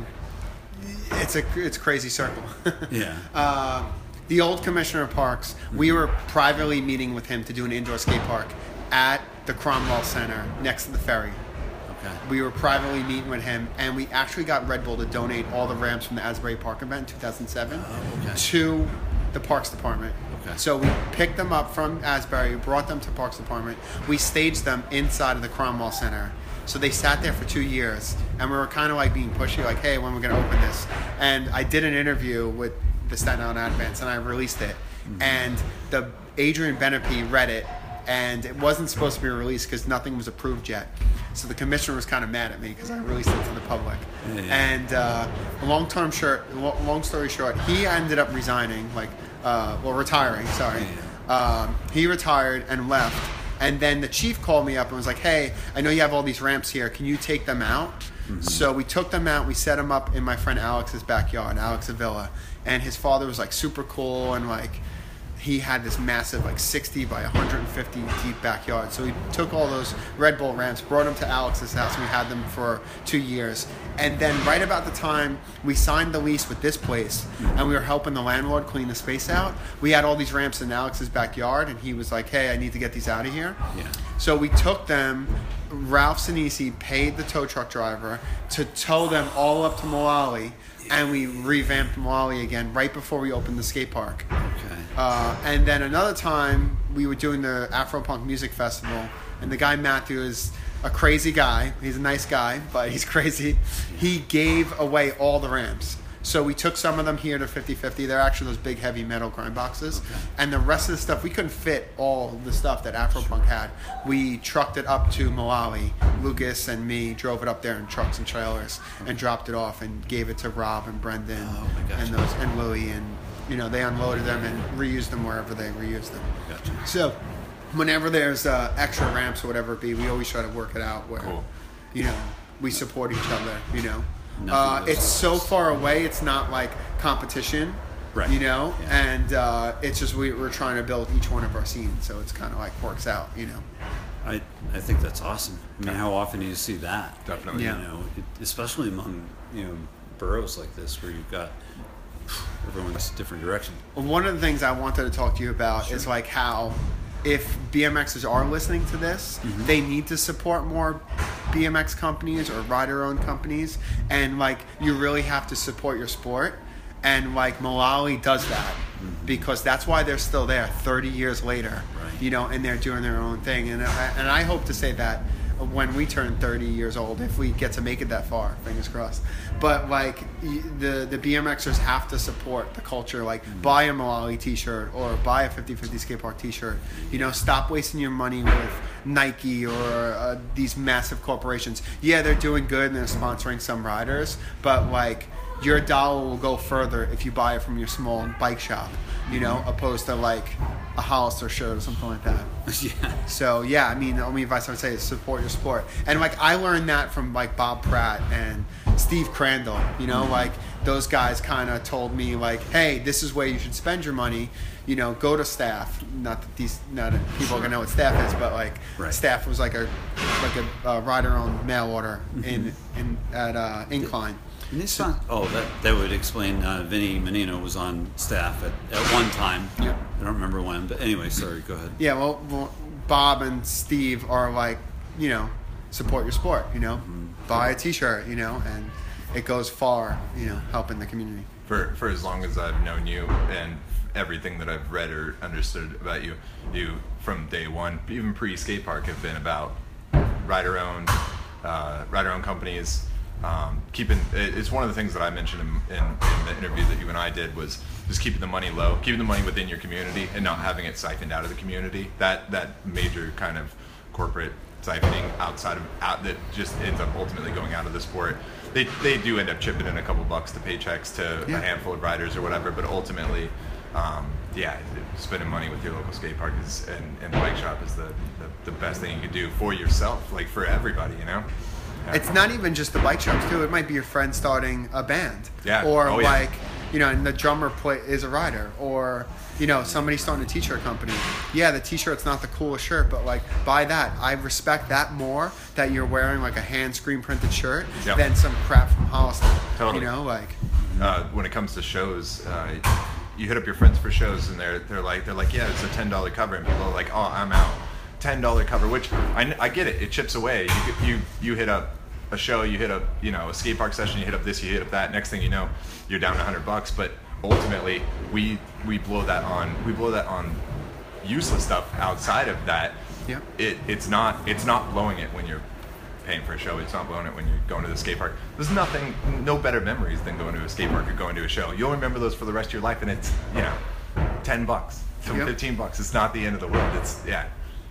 it's a it's a crazy circle. Yeah. Uh, the old commissioner of parks, we were privately meeting with him to do an indoor skate park at the Cromwell Center next to the ferry. Okay. We were privately meeting with him, and we actually got Red Bull to donate all the ramps from the Asbury Park event in 2007 Oh, okay. to the Parks Department. Okay. So we picked them up from Asbury, brought them to Parks Department. We staged them inside of the Cromwell Center. So they sat there for two years, and we were kind of like being pushy, like, "Hey, when are going to open this?" And I did an interview with the Staten Island Advance, and I released it. And the Adrian Benepe read it, and it wasn't supposed to be released because nothing was approved yet. So the commissioner was kind of mad at me because I released it to the public. Yeah, yeah. And uh, long term short, long story short, he ended up resigning, like, uh, well, retiring. Sorry, um, he retired and left. And then the chief called me up and was like, "Hey, I know you have all these ramps here. Can you take them out?" So we took them out. We set them up in my friend Alex's backyard, Alex Avila, and his father was like super cool and like he had this massive like 60 by 150 deep backyard so we took all those red bull ramps brought them to alex's house we had them for two years and then right about the time we signed the lease with this place and we were helping the landlord clean the space out we had all these ramps in alex's backyard and he was like hey i need to get these out of here Yeah. so we took them. Ralph Sinisi paid the tow truck driver to tow them all up to Mullaly, and we revamped Mullaly again right before we opened the skate park. Okay. Uh, and then another time, we were doing the Afro Punk Music Festival, and the guy Matthew is a crazy guy. He's a nice guy, but he's crazy. He gave away all the ramps. So we took some of them here to 50-50. They're actually those big heavy metal grind boxes. And the rest of the stuff, we couldn't fit all the stuff that Afropunk had. We trucked it up to Mullaly. Lucas and me drove it up there in trucks and trailers and dropped it off and gave it to Rob and Brendan Oh, and those and Willie and you know they unloaded them and reused them wherever they reused them. Gotcha. So, whenever there's uh, extra ramps or whatever it be, we always try to work it out where, Cool. you know, we support each other. You know, uh, goes it's so far away. It's not like competition. Right. You know, Yeah. and uh, it's just we, we're trying to build each one of our scenes, so it's kind of like works out. You know. I, I think that's awesome. I mean, how often do you see that? Definitely. You Yeah. know, it, especially among you know boroughs like this where you've got everyone's different direction. One of the things I wanted to talk to you about is like how if BMXers are listening to this, Mm-hmm. they need to support more BMX companies or rider owned companies, and like you really have to support your sport. And like Mullaly does that because that's why they're still there 30 years later, Right. you know, and they're doing their own thing. And I, and I hope to say that when we turn 30 years old, if we get to make it that far, fingers crossed. But like the the BMXers have to support the culture. Like buy a Mullaly T-shirt or buy a 50-50 skate park T-shirt. You know, stop wasting your money with Nike or uh, these massive corporations. Yeah, they're doing good and they're sponsoring some riders, but like your dollar will go further if you buy it from your small bike shop. You know, opposed to like a Hollister shirt or something like that. yeah. So yeah, I mean, the only advice I would say is support your sport. And like I learned that from like Bob Pratt and Steve Crandall. You know, like those guys kind of told me like, hey, this is where you should spend your money. You know, go to staff. Not that these not that people are gonna know what staff is, but like Right. staff was like a like a uh, rider on mail order in in at uh, Incline. And this one, oh, that, that would explain. Uh, Vinny Menino was on staff at, at one time. Yeah. I don't remember when, but anyway, sorry. Go ahead. Yeah, well, well, Bob and Steve are like, you know, support your sport. You know, buy a T-shirt. You know, and it goes far. You know, helping the community. for for as long as I've known you and everything that I've read or understood about you, you from day one, even pre skate park, have been about rider owned, uh, rider owned companies. Um, keeping it's one of the things that I mentioned in, in, in the interview that you and I did was just keeping the money low, keeping the money within your community, and not having it siphoned out of the community. That that major kind of corporate siphoning outside of out that just ends up ultimately going out of the sport. They, they do end up chipping in a couple bucks to paychecks to Yeah. a handful of riders or whatever, but ultimately, um, yeah, spending money with your local skate park is and, and the bike shop is the, the, the best thing you can do for yourself, like for everybody, you know. Yeah. It's not even just the bike shops too. It might be your friend starting a band. Yeah. Or Oh, yeah. like, you know, and the drummer play is a rider, or you know, somebody starting a t-shirt company. Yeah, the t-shirt's not the coolest shirt, but like, buy that. I respect that more that you're wearing like a hand screen printed shirt Yep. than some crap from Hollister. Totally. You know, like. uh, when it comes to shows, uh, you hit up your friends for shows, and they're they're like they're like, yeah, it's a ten dollar cover, and people are like, oh, I'm out, ten dollar cover, which I, I get it, it chips away. You you you hit up a show, you hit up you know a skate park session, you hit up this, you hit up that. Next thing you know, you're down a hundred bucks. But ultimately, we we blow that on we blow that on useless stuff outside of that. Yeah. It it's not it's not blowing it when you're paying for a show. It's not blowing it when you're going to the skate park. There's nothing, no better memories than going to a skate park or going to a show. You'll remember those for the rest of your life, and it's you know, ten bucks, some Yep. fifteen bucks. It's not the end of the world. It's yeah,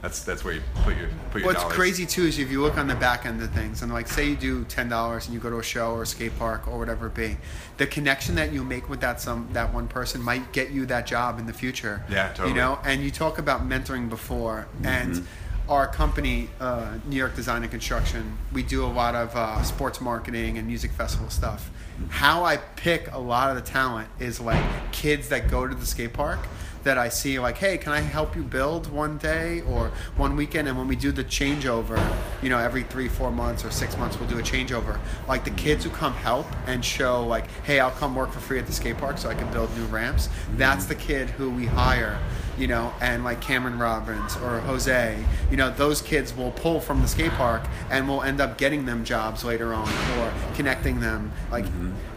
that's that's where you put your put your What's dollars. crazy too is if you look on the back end of things and like say you do ten dollars and you go to a show or a skate park or whatever it be, the connection that you make with that some that one person might get you that job in the future. Yeah, totally. You know, and you talk about mentoring before and. Our company, uh, New York Design and Construction, we do a lot of uh, sports marketing and music festival stuff. How I pick a lot of the talent is like kids that go to the skate park that I see like, hey, can I help you build one day or one weekend? And when we do the changeover, you know, every three, four months or six months, we'll do a changeover. Like the kids who come help and show like, hey, I'll come work for free at the skate park so I can build new ramps. That's the kid who we hire. You know, and like Cameron Robbins or Jose, you know, those kids will pull from the skate park and we'll end up getting them jobs later on or connecting them like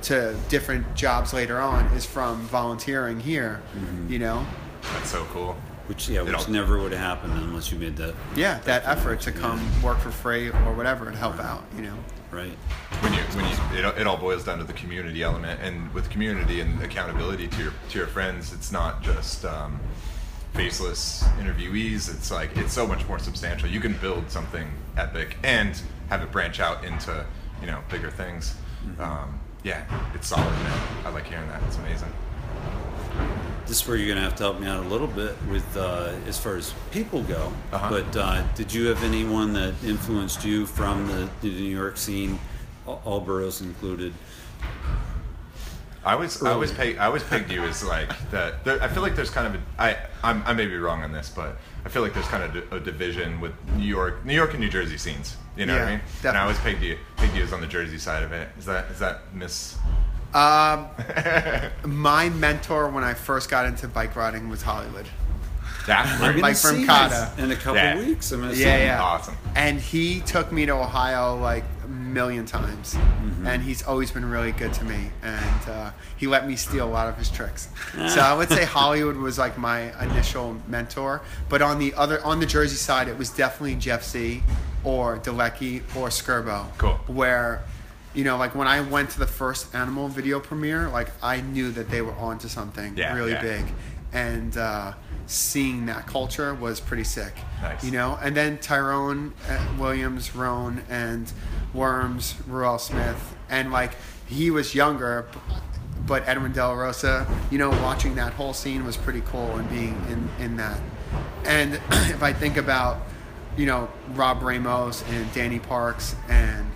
to different jobs later on is from volunteering here, you know? That's so cool. Which yeah, which It'll- never would have happened unless you made that Yeah, that effort to come work for free or whatever to help out, you know? right. When you when you it, it all boils down to the community element, and with community and accountability to your to your friends, it's not just. Um, faceless interviewees it's like it's so much more substantial you can build something epic and have it branch out into you know bigger things um, yeah it's solid man i like hearing that it's amazing This is where you're gonna have to help me out a little bit with uh, as far as people go. Uh-huh. But uh, did you have anyone that influenced you from the, the New York scene, all boroughs included? I was I was peg, I always pegged you as like that. There, I feel like there's kind of a I I'm, I may be wrong on this, but I feel like there's kind of a division with New York, New York and New Jersey scenes. You know what I Yeah, mean? And I definitely. always pegged you pegged you as on the Jersey side of it. Is that is that miss? Um, my mentor when I first got into bike riding was Hollywood. Yeah, I'm right. from see Kata. in a couple Yeah. weeks. I'm Yeah, yeah. Awesome. And he took me to Ohio like a million times, Mm-hmm. and he's always been really good to me. And uh, he let me steal a lot of his tricks. so I would say Hollywood was like my initial mentor. But on the other, on the Jersey side, it was definitely Jeff C. or Delecky or Scerbo. Cool. Where. You know, like when I went to the first animal video premiere, like I knew that they were onto something Yeah, really yeah. big, and uh, seeing that culture was pretty sick. Nice. You know, and then Tyrone uh, Williams, Roan, and Worms, Ruel Smith, and like he was younger, but Edwin De La Rosa. You know, watching that whole scene was pretty cool and being in in that. And if I think about, you know, Rob Ramos and Danny Parks and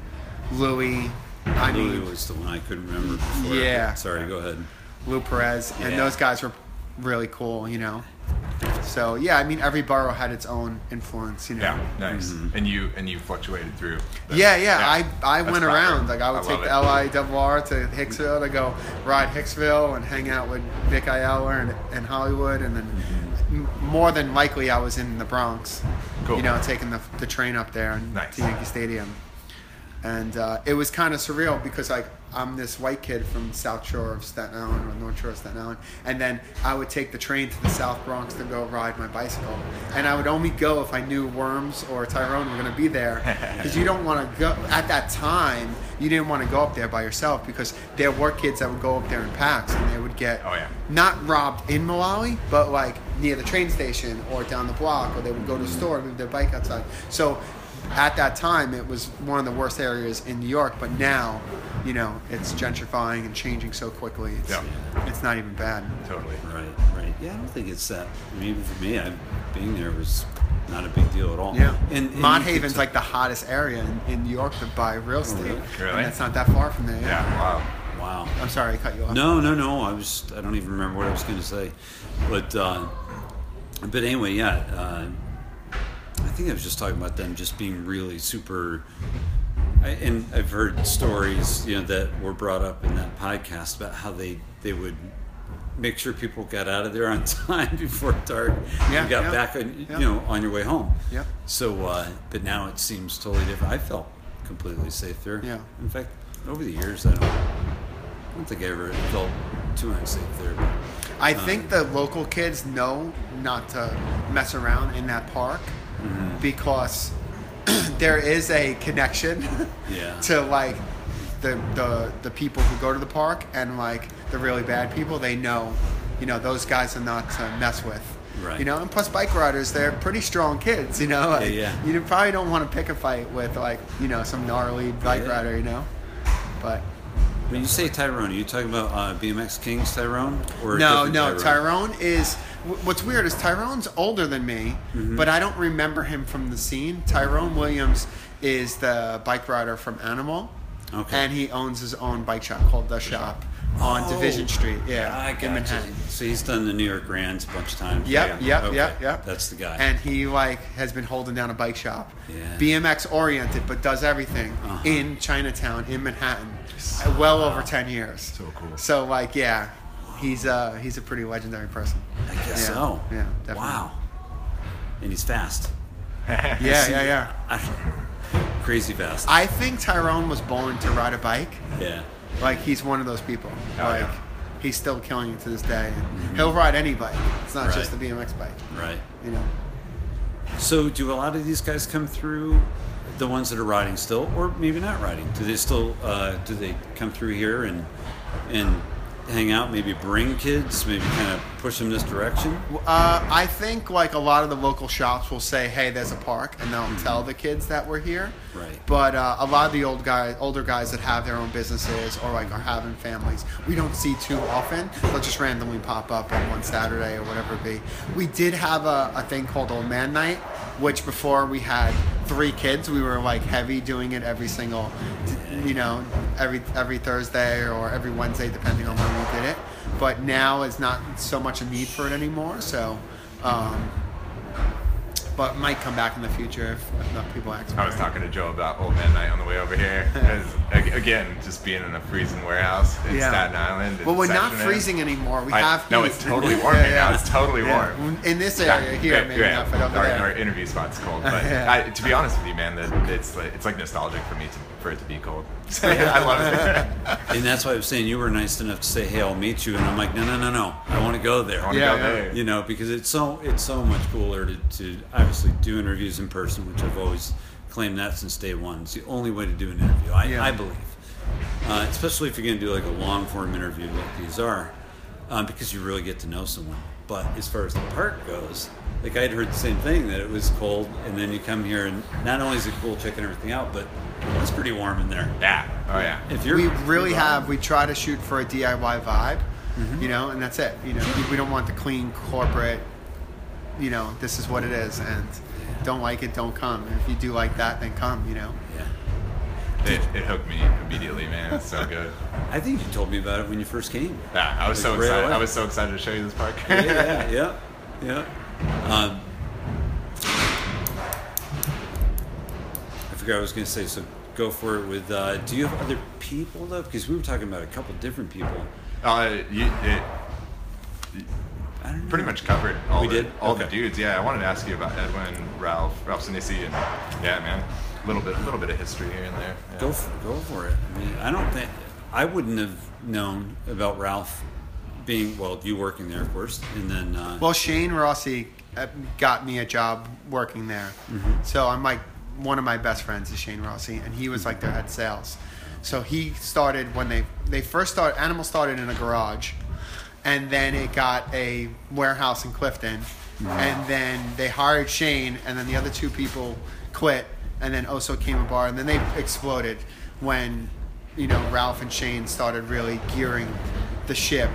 Louis, I Louis mean was the one I couldn't remember before. Yeah. Sorry, go ahead. Lou Perez, and those guys were really cool. You know. So yeah, I mean every borough had its own influence. You know. Yeah, nice. Mm-hmm. And you and you fluctuated through. the- Yeah, yeah. I, I That's went fire. around. Like I would take love the it. LIRR to Hicksville to go ride Hicksville and hang out with Vic Ayala and, and Hollywood, and then m- more than likely I was in the Bronx. Mm-hmm. Cool. You know, taking the, the train up there and Nice. to Yankee Stadium, and uh, it was kind of surreal because like I'm this white kid from South Shore of Staten Island or North Shore of Staten Island, and then I would take the train to the South Bronx to go ride my bicycle, and I would only go if I knew Worms or Tyrone were going to be there, because you don't want to go at that time. You didn't want to go up there by yourself because there were kids that would go up there in packs and they would get Oh, yeah. not robbed in Mullaly, but like near the train station or down the block, or they would go to the store and leave their bike outside. So at that time, it was one of the worst areas in New York. But now, you know, it's gentrifying and changing so quickly. It's, Yeah. it's not even bad. Totally. Right, right. Yeah, I don't think it's that. I mean, even for me, I, being there was not a big deal at all. Yeah, and, and Mott you could Haven's t- like the hottest area in, in New York to buy real estate, Really? and that's not that far from there. Yeah. Wow. wow. I'm sorry, I cut you off. No, no, no. I was. I don't even remember what I was going to say, but uh, but anyway, yeah. Uh, I think I was just talking about them just being really super. I, and I've heard stories, you know, that were brought up in that podcast about how they they would make sure people got out of there on time before dark Yeah, and got yeah, back, on, yeah. you know, on your way home. Yeah. So, uh, but now it seems totally different. I felt completely safe there. Yeah. In fact, over the years, I don't. I don't think I ever felt too unsafe there. But I think the local kids know not to mess around in that park Mm-hmm. because there is a connection Yeah. to like the, the the people who go to the park and like the really bad people. They know, you know, those guys are not to mess with. Right. You know, and plus bike riders, they're pretty strong kids. You know, like, yeah. you probably don't want to pick a fight with like you know some gnarly bike Yeah. rider. You know, but when you say Tyrone, are you talking about uh, BMX Kings Tyrone or No, no. Tyrone is. Wh- What's weird is Tyrone's older than me, Mm-hmm. but I don't remember him from the scene. Tyrone Williams is the bike rider from Animal, Okay. and he owns his own bike shop called The Shop on Oh, Division Street. Yeah, I in Manhattan. So he's done the New York Grands a bunch of times. Yep, Yeah. yep, Okay. yep, yep. That's the guy. And he like has been holding down a bike shop, Yeah. BMX oriented, but does everything Uh-huh. in Chinatown in Manhattan, uh, well over ten years. So cool. So like, yeah, he's uh he's a pretty legendary person. I guess Yeah, so. yeah, definitely. Wow. And he's fast. Yeah, yeah, yeah. Crazy fast. I think Tyrone was born to ride a bike. yeah. Like he's one of those people. Oh, like yeah. he's still killing it to this day. And He'll ride any bike. It's not just the BMX bike. Right. You know. So, do a lot of these guys come through? The ones that are riding still, or maybe not riding? Do they still? Uh, do they come through here and and hang out? Maybe bring kids? Maybe kind of push them this direction? Uh, I think like a lot of the local shops will say, "Hey, there's a park," and they'll tell the kids that we're here. Right. But uh, a lot of the old guys, older guys that have their own businesses or like are having families, we don't see too often. They'll just randomly pop up on one Saturday or whatever it be. We did have a, a thing called Old Man Night, which before we had three kids, we were like heavy doing it every single, you know, every every Thursday or every Wednesday, depending on when we did it. But now it's not so much a need for it anymore. So. Um, but might come back in the future if, if enough people ask. I was talking to Joe about Old Man Night on the way over here. ag- again, just being in a freezing warehouse in Yeah. Staten Island. Well, we're not freezing anymore. We I- have no, heat. it's totally warm right now. It's totally Yeah. warm. In this area here, Yeah, maybe yeah. not, but over our, there. our interview spot's cold, but Yeah. I, to be honest with you, man, that it's like, it's like nostalgic for me to, for it to be cold. I love it. And that's why I was saying you were nice enough to say, "Hey, I'll meet you," and I'm like, "No, no, no, no, I want to go there." I want to Yeah, go yeah. there. you know, because it's so it's so much cooler to, to obviously do interviews in person, which I've always claimed that since day one. It's the only way to do an interview, I, Yeah. I believe, uh, especially if you're going to do like a long form interview like these are, um, because you really get to know someone. But as far as the park goes, like I'd heard the same thing that it was cold, and then you come here and not only is it cool checking everything out, but it's pretty warm in there. Yeah. Oh yeah. If you're we really you're have. We try to shoot for a DIY vibe, Mm-hmm. you know, and that's it. You know, we- we don't want the clean corporate. You know, this is what it is, and don't like it, don't come. And if you do like that, then come. You know. It, it hooked me immediately, man. It's so good. I think you told me about it when you first came. Yeah, I was so Like, right excited. away. I was so excited to show you this park. yeah, yeah, yeah, yeah. Um, I forgot I was going to say. So go for it. With uh, do you have other people though? Because we were talking about a couple different people. Uh, you, it, I don't know. pretty much covered all We the, did? all the dudes. Yeah, I wanted to ask you about Edwin, Ralph, Ralph Sinisi, and yeah, man, little bit, a little bit of history here and there. Yeah. Go for, go for it. I mean, I don't think I wouldn't have known about Ralph being well, you working there, of course, and then uh, Well, Shane Rossi uh, got me a job working there, Mm-hmm. so I'm like one of my best friends is Shane Rossi, and he was like their head sales. So he started when they they first started. Animal started in a garage, and then it got a warehouse in Clifton, Mm-hmm. and then they hired Shane, and then the other two people quit, and then Oso came aboard, and then they exploded when you know Ralph and Shane started really gearing the ship.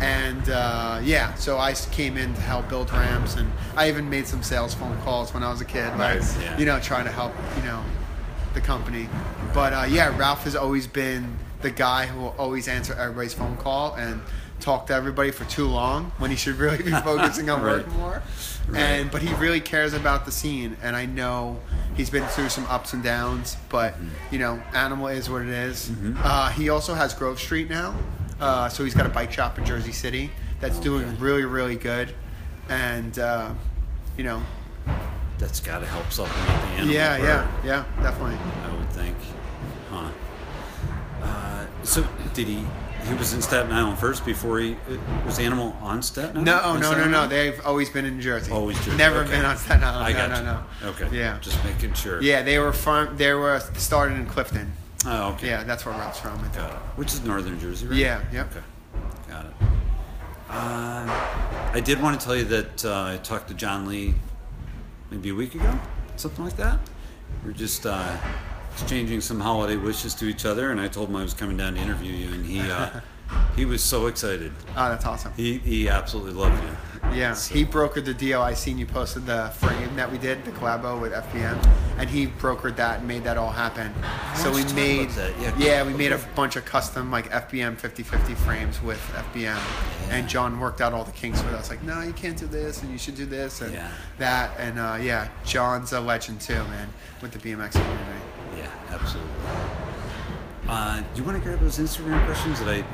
And uh, yeah, so I came in to help build ramps, and I even made some sales phone calls when I was a kid, like Nice. Yeah. you know, trying to help you know the company. But uh, yeah, Ralph has always been the guy who will always answer everybody's phone call and talk to everybody for too long when he should really be focusing on Right. work more. Right. And but he really cares about the scene, and I know he's been through some ups and downs, but you know, Animal is what it is. Uh, he also has Grove Street now, uh, so he's got a bike shop in Jersey City that's doing really really good, and uh, you know, that's got to help supplement the animal. yeah, part, yeah, yeah, definitely. I would think, huh? Uh, so did he? He was in Staten Island first before he uh, was Animal on Staten Island. No, On no, no, Staten no. Island? They've always been in Jersey. Always Jersey, Never okay. been on Staten Island. I no, got no, you. no. Okay. Yeah. Just making sure. Yeah, they were from. They were started in Clifton. Oh, okay. Yeah, that's where Ralph's from. I think. Got it. Which is northern Jersey, right? Yeah, yep. Okay. Got it. Uh, I did want to tell you that uh, I talked to John Lee maybe a week ago, something like that. We are just uh, exchanging some holiday wishes to each other, and I told him I was coming down to interview you, and he uh, he was so excited. Oh, that's awesome. He he absolutely loved you. Yeah, So- he brokered the deal. I seen you posted the frame that we did, the collabo with FBM, and he brokered that and made that all happen. So we don't you talk made, that? Yeah, we made a bunch of custom like FBM 50/50 frames with FBM, and John worked out all the kinks with us. Like, no, you can't do this, and you should do this and Yeah. that, and uh, yeah, John's a legend too, man, with the BMX community. Yeah, absolutely. Uh, do you want to grab those Instagram questions that I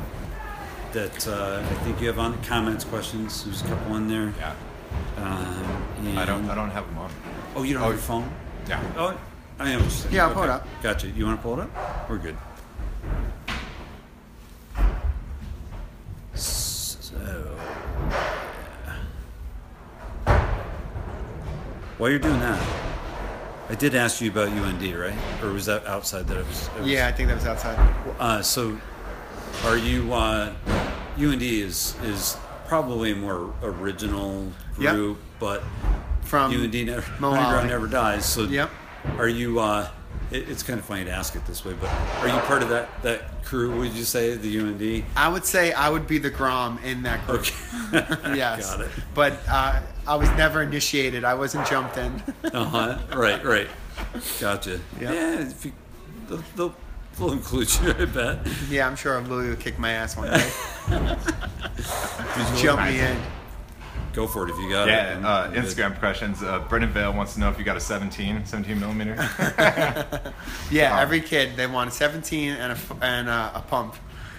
that uh, I think you have on comments questions? There's a couple in there. Yeah. Um, I don't. I don't have them on. Oh, you don't Oh, have your phone? Yeah. Oh, I am. Just Yeah, I'll pull it up. Gotcha. You want to pull it up? We're good. So, while you're doing that, I did ask you about UND, right? Or was that outside that I was? I was Yeah, I think that was outside. uh, so, are you? Uh, UND is is probably a more original Yep. group, but From UND never. Underground never dies. So, Yep. are you? Uh, it, it's kind of funny to ask it this way, but are you part of that that crew? Would you say the UND? I would say I would be the Grom in that group. Okay. yes. Got it. But uh, I was never initiated. I wasn't jumped in. Uh huh. Right. Right. Gotcha. Yep. Yeah. If you, they'll, they'll, they'll include you. I bet. yeah, I'm sure Louis will kick my ass one day. Jump me in. Go for it if you got it. Yeah, uh, Instagram questions. Uh, Brendan Vale wants to know if you got a 17, 17 millimeter. Yeah, Um, every kid they want a 17 and a f- and a, a pump.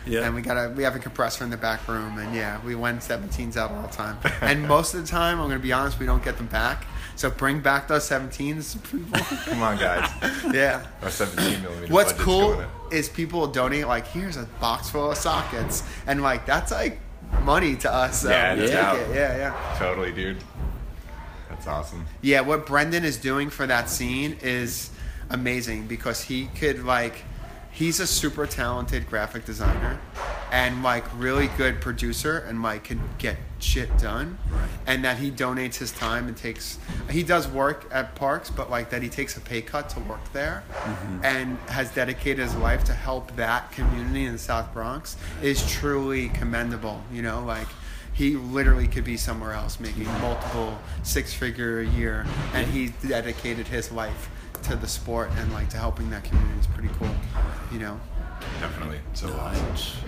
Yeah. And we got a we have a compressor in the back room, and yeah, we win 17s out all the time. And most of the time, I'm gonna be honest, we don't get them back. So bring back those 17s, people. Come on, guys. yeah. Our 17 millimeter. What's cool is people donate like here's a box full of sockets, and like that's like money to us. So Yeah, we it's take out. it. Yeah, yeah. Totally, dude. That's awesome. Yeah, what Brendan is doing for that scene is amazing because he could like he's a super talented graphic designer and like really good producer and like can get shit done. Right. And that he donates his time and takes he does work at parks, but like that he takes a pay cut to work there mm-hmm. and has dedicated his life to help that community in the South Bronx is truly commendable, you know, like he literally could be somewhere else making multiple six figure a year and he dedicated his life to the sport and like to helping that community is pretty cool you know Definitely. So No, I.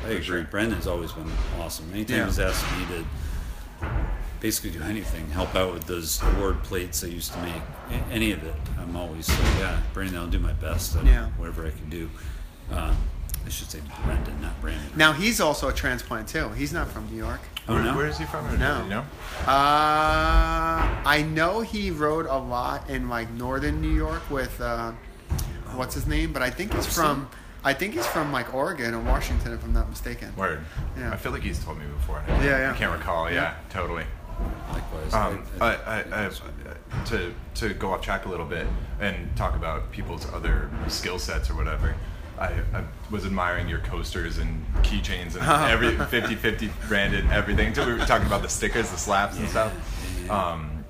I agree. sure. Brendan's always been awesome. Anytime Yeah. he's asked me to basically do anything, help out with those award plates I used to make, any of it, I'm always like, yeah, Brandon, I'll do my best. at Yeah. Whatever I can do. Um, I should say Brendan, not Brandon. now he's also a transplant too he's not from new york oh, no? where is he from? No. Do You know? uh i know he rode a lot in like northern new york with uh what's his name but i think he's from i think he's from like oregon or washington if i'm not mistaken Word. Yeah. I feel like he's told me before. I- Yeah, yeah. I can't recall. Yeah, totally. Likewise. Um, I, I- I, I, to to go off track a little bit and talk about people's other skill sets or whatever. I, I was admiring your coasters and keychains and every 50-50 branded everything. Until we were talking about the stickers, the slaps and stuff. Um,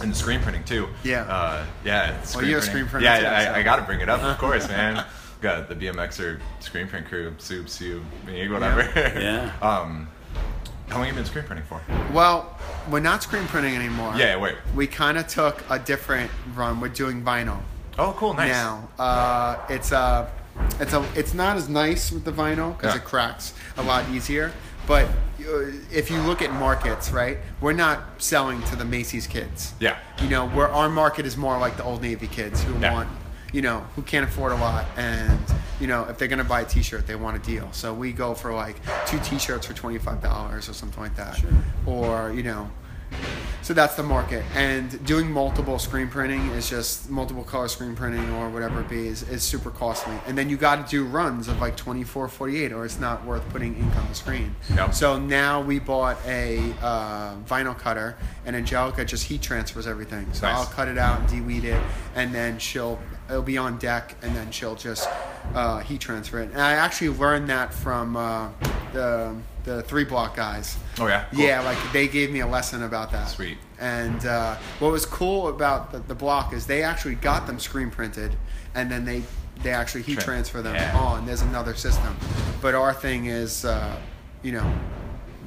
and the screen printing too. Yeah. Uh, yeah. Screen you're a printing. screen printer Yeah, too, I, so. I got to bring it up, of course, man. Got the BMXer screen print crew, soups, you, me, whatever. Yeah. um, how long have you been screen printing for? well we're not screen printing anymore Yeah, wait. we kind of took a different run we're doing vinyl Oh, cool, nice. now. Uh, it's a, it's a, it's not as nice with the vinyl because Yeah. it cracks a lot easier. But uh, if you look at markets, right, we're not selling to the Macy's kids. Yeah. You know, where our market is more like the Old Navy kids who Yeah. want, you know, who can't afford a lot, and you know, if they're gonna buy a T-shirt, they want a deal. So we go for like two T-shirts for twenty five dollars or something like that, Sure. or you know. So that's the market, and doing multiple screen printing is just multiple color screen printing or whatever it be is, is super costly. And then you got to do runs of like 24, 48, or it's not worth putting ink on the screen. Yep. So now we bought a uh, vinyl cutter, and Angelica just heat transfers everything. So Nice. I'll cut it out and delete it, and then she'll it'll be on deck, and then she'll just uh, heat transfer it. And I actually learned that from uh, the the three block guys. Oh, yeah? Cool. Yeah, like they gave me a lesson about that. Sweet. And uh, what was cool about the, the block is they actually got them screen printed, and then they they actually heat Trim. transfer them Yeah. on. There's another system, but our thing is, uh, you know,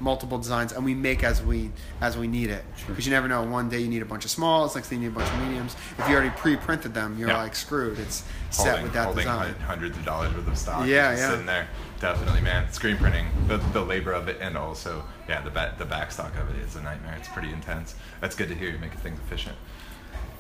multiple designs, and we make as we as we need it. Because you never know. One day you need a bunch of smalls, next thing you need a bunch of mediums. If you already pre-printed them, you're Yeah. like screwed. It's set holding, with that design. hundreds of dollars worth of stock. Yeah, yeah. Sitting there, definitely, man. Screen printing, the, the labor of it, and also, yeah, the back the back stock of it is a nightmare. It's pretty intense. That's good to hear. You're making things efficient.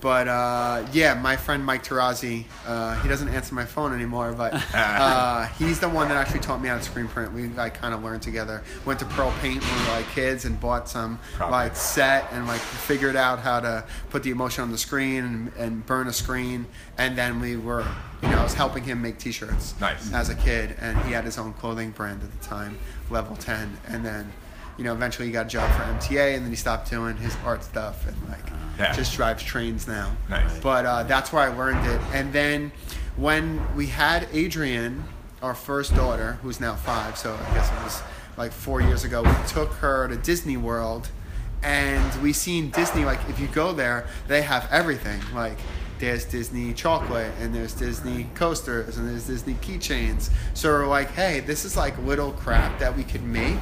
But uh, yeah, my friend Mike Tarazi, uh, he doesn't answer my phone anymore, but uh, he's the one that actually taught me how to screen print. We like kind of learned together. Went to Pearl Paint when we were like kids and bought some Proper. like set and like figured out how to put the emulsion on the screen and, and burn a screen. And then we were, you know, I was helping him make T-shirts Nice. as a kid, and he had his own clothing brand at the time, Level Ten, and then. You know, eventually he got a job for MTA, and then he stopped doing his art stuff and like Yeah. just drives trains now. Nice. But uh, that's where I learned it. And then when we had Adrian, our first daughter, who's now five, so I guess it was like four years ago, we took her to Disney World, and we seen Disney. Like if you go there, they have everything. Like there's Disney chocolate, and there's Disney coasters, and there's Disney keychains. So we're like, hey, this is like little crap that we could make.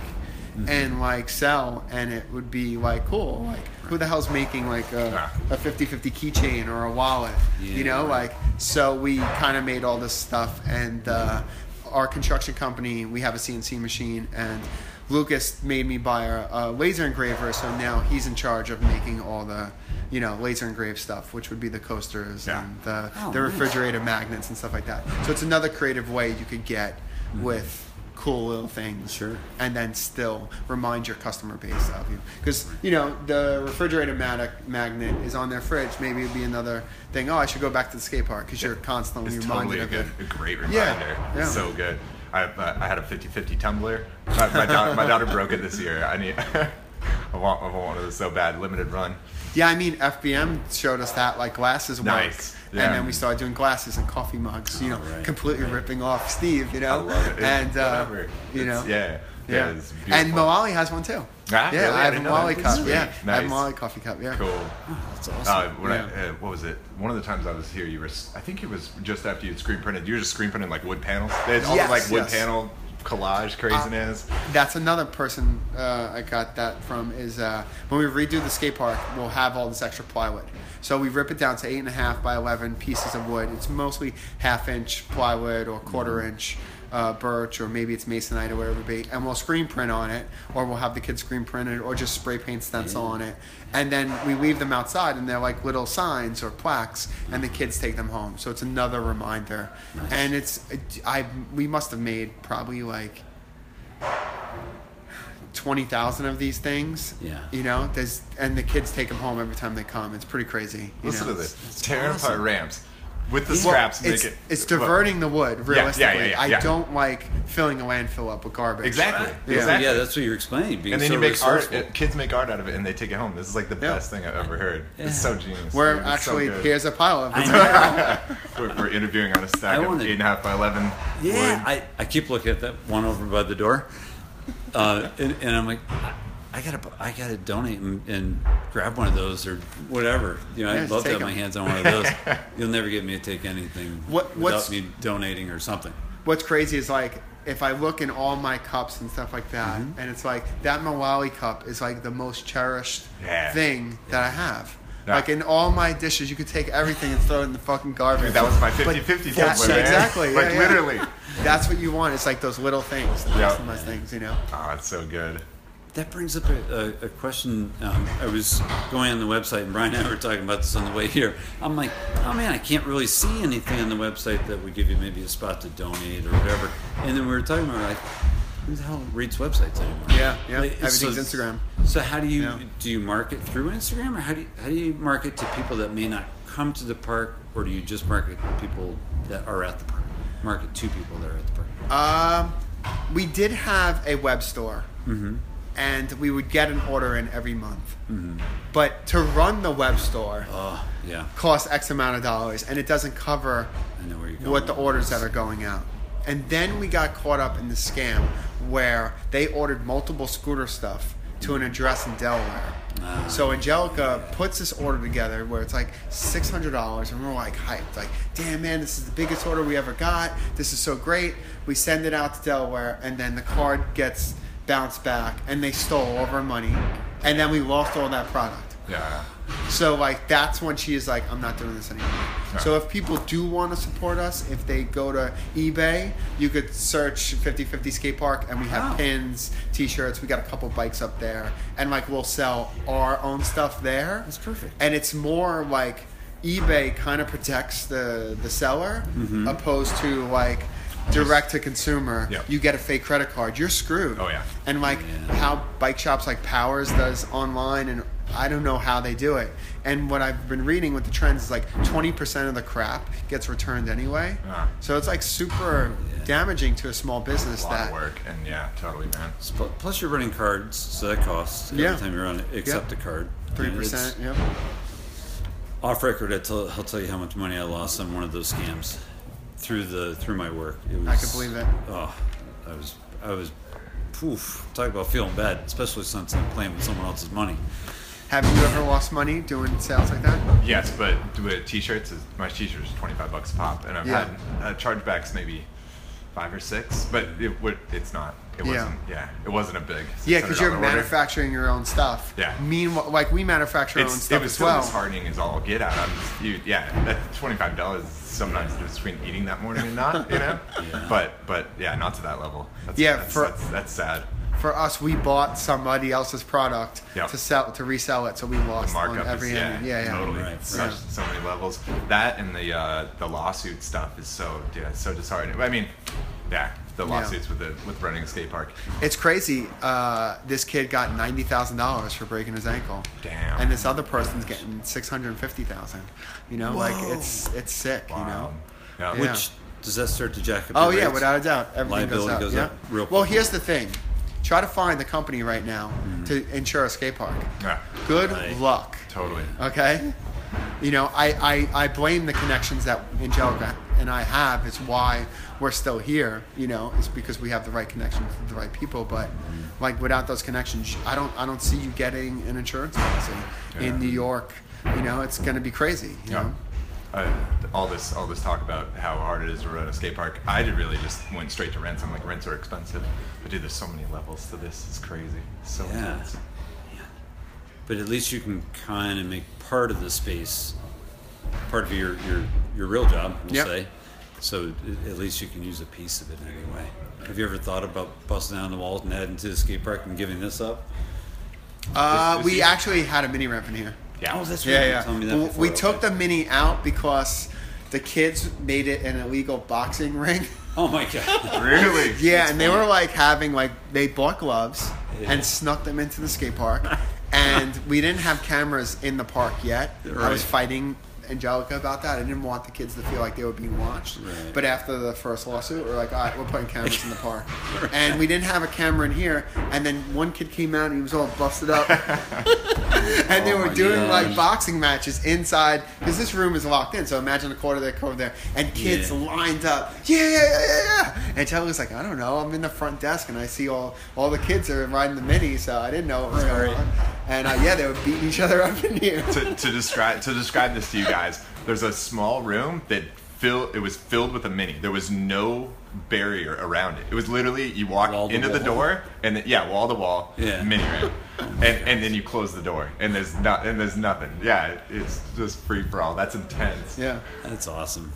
And like sell, and it would be like cool. Like, who the hell's making like a, a 50 50 keychain or a wallet? you know, right. like, so we kind of made all this stuff. And uh, our construction company, we have a CNC machine, and Lucas made me buy a, a laser engraver, so now he's in charge of making all the, you know, laser engraved stuff, which would be the coasters Yeah. and the, Oh, the nice. refrigerator magnets and stuff like that. So it's another creative way you could get Mm-hmm. with cool little things, Sure. and then still remind your customer base of you. Because you know the refrigerator mag- magnet is on their fridge. Maybe it'd be another thing. Oh, I should go back to the skate park because you're constantly It's reminded totally a of good, it. a great reminder. Yeah, yeah. So good. I, uh, I had a 50-50 tumbler. My, my, daughter, my daughter broke it this year. I need. I want, I want one of those so bad. Limited run. Yeah, I mean FBM showed us that like glasses work, Nice. Yeah. and then we started doing glasses and coffee mugs. You know, Oh, right. completely ripping off Steve. You know, and uh, you know, yeah, yeah. yeah. and. Mullaly has one too. Ah, yeah, really? I I have a Mullaly cup. Sweet. Yeah, I have a Mullaly coffee cup. Yeah. Cool. That's awesome. Uh, Yeah. I, uh, what was it? One of the times I was here, you were. I think it was just after you'd screen printed. You were just screen printing like wood panels. They had all Yes, the like wood yes. Panel collage craziness. That's another person uh, I got that from. Is uh, when we redo the skate park, we'll have all this extra plywood. So we rip it down to eight and a half by eleven pieces of wood. It's mostly half inch plywood or quarter inch uh, birch, or maybe it's masonite or whatever it be. And we'll screen print on it, or we'll have the kids screen print it, or just spray paint stencil on it. And then we leave them outside, and they're like little signs or plaques, and the kids take them home. So it's another reminder. And it's I we must have made probably like twenty thousand of these things. Yeah. You know, there's and the kids take them home every time they come. It's pretty crazy. You Listen know? to this. Tearing apart awesome. ramps with the Well, straps. it's, it. it's well, diverting the wood. yeah, yeah, Realistically, yeah, I yeah. don't like filling a landfill up with garbage. Exactly. Yeah. Exactly. Yeah, that's what you're explaining. Being and then so you make art. resourceful. uh, Kids make art out of it, and they take it home. This is like the Yeah. best thing I've ever heard. It's so genius. Where dude. It's so actually here's a pile of I it. we're, we're interviewing on a stack I of wanna- eight and a half by eleven. Yeah, wood. I, I keep looking at that one over by the door, uh, and, and I'm like, I, I gotta I gotta donate and, and grab one of those or whatever. You know, Yeah, I'd love to take have my 'em. hands on one of those. You'll never get me to take anything What- without me donating or something. What's crazy is like if I look in all my cups and stuff like that, Mm-hmm. and it's like that Mullaly cup is like the most cherished Yeah. thing that I have. Yeah. Like in all my dishes, you could take everything and throw it in the fucking garbage. that was my But 50-50 that- tumbler, man. Exactly. Like yeah, yeah. literally. That's what you want. It's like those little things, the Yeah. customized things, you know. Oh, it's so good. That brings up a, a, a question. Um, I was going on the website, and Brian and I were talking about this on the way here. I'm like, oh man, I can't really see anything on the website that would give you maybe a spot to donate or whatever. And then we were talking about like, who the hell reads websites anymore? Yeah, yeah. Like, Everything's so- Instagram. So how do you Yeah. do you market through Instagram, or how do you, how do you market to people that may not come to the park, or do you just market to people that are at the park? Market to people that are at the park. Um, we did have a web store, Mm-hmm. And we would get an order in every month. But to run the web store Oh yeah, costs X amount of dollars, and it doesn't cover I know where you're going. what the orders that are going out. And then we got caught up in the scam where they ordered multiple scooter stuff to an address in Delaware. Ah. So Angelica puts this order together where it's like six hundred dollars, and we're like hyped, like, damn man, this is the biggest order we ever got. This is so great. We send it out to Delaware, and then the card gets bounced back, and they stole all of our money, and then we lost all that product. Yeah. So like that's when she is like, I'm not doing this anymore. Yeah. So if people do want to support us, if they go to eBay, you could search 5050 Skate Park, and we have Wow. pins, T-shirts. We got a couple bikes up there, and like we'll sell our own stuff there. That's perfect. And it's more like eBay kind of protects the the seller, Mm-hmm. opposed to like direct to consumer. Yep. You get a fake credit card, you're screwed. Oh, yeah. And like Yeah. how bike shops like Powers does online, and I don't know how they do it. And what I've been reading with the trends is like 20% of the crap gets returned anyway. Ah. So it's like super damaging to a small business A lot that. of work, and yeah, totally, man. Plus, you're running cards, so that costs every Yeah. time you run on it, accept a card. Three percent. yep. Off record, I tell, I'll tell you how much money I lost on one of those scams through the through my work. It was, I can believe it. Oh, I was I was, poof. Talk about feeling bad, especially since I'm playing with someone else's money. Have you ever lost money doing sales like that? Yes, but with t-shirts, my t-shirts 25 bucks a pop, and I've Yeah. had uh, chargebacks maybe five or six, but it would, it's not. It Yeah. wasn't. Yeah, it wasn't a big. Yeah, because you're order. manufacturing your own stuff. Yeah. Meanwhile, like we manufacture our own It's, stuff it was as well. disheartening as all get out. I'm just, you, yeah, that twenty-five dollars sometimes between eating that morning and not, you know. Yeah. But but yeah, not to that level. That's, Yeah, that's, for- that's, that's sad. For us, we bought somebody else's product Yeah. to sell to resell it, so we lost on markup every is yeah, end. Yeah, yeah. totally. Right, Such, right. So many levels. That and the uh, the lawsuit stuff is so yeah, so disheartening. I mean, yeah, the Yeah. lawsuits with the with running a skate park. It's crazy. Uh, this kid got ninety thousand dollars for breaking his ankle. Damn. And this other person's getting six hundred fifty thousand. You know, like it's it's sick. You know. Yeah. Yeah. Which does that start to jack up? Oh your yeah, rates? without a doubt, everything Liability goes up. goes yeah. up real well, quick. here's the thing: try to find the company right now mm-hmm. to insure a skate park. Yeah. Good Right. luck. Totally. Okay. You know, I, I, I blame the connections that Angelica and I have. It's why we're still here. You know, it's because we have the right connections with the right people. But mm-hmm. like without those connections, I don't I don't see you getting an insurance policy Yeah. in New York. You know, it's going to be crazy. You Yeah. know? Uh, all this all this talk about how hard it is to run a skate park. I did really just went straight to rents. I'm like rents are expensive, but dude, there's so many levels to this. It's crazy. So Yeah. intense. But at least you can kind of make part of the space part of your your, your real job, we'll Yep. say. So at least you can use a piece of it anyway. Have you ever thought about busting down the walls and adding to the skate park and giving this up? Uh, Is- is we he- actually had a mini ramp in here. Yeah. Oh, that's Yeah, right. You yeah. me that Well, we took Okay. the mini out because the kids made it an illegal boxing ring. Oh my god. Really? Yeah, That's and they were like having like they bought gloves Yeah. and snuck them into the skate park, and we didn't have cameras in the park yet. I was fighting Angelica about that. I didn't want the kids to feel like they were being watched. Right. But after the first lawsuit, we are like, all right, we're putting cameras in the park, and we didn't have a camera in here. And then one kid came out and he was all busted up, and they Oh were doing gosh. like boxing matches inside because this room is locked in. So imagine a quarterdeck over there, and kids Yeah. lined up. Yeah, yeah, yeah, yeah, yeah. And was like, I don't know. I'm in the front desk, and I see all all the kids are riding the mini, so I didn't know what was Right, going on. And uh, yeah, they were beating each other up in here. to, to describe to describe this to you guys, there's a small room that fill it was filled with a mini. There was no barrier around it. It was literally you walk Wall into the wall. door and then, yeah, wall to wall, Yeah. mini ramp, and and then you close the door and there's not and there's nothing. Yeah, it- it's just free for all. That's intense. Yeah, That's awesome.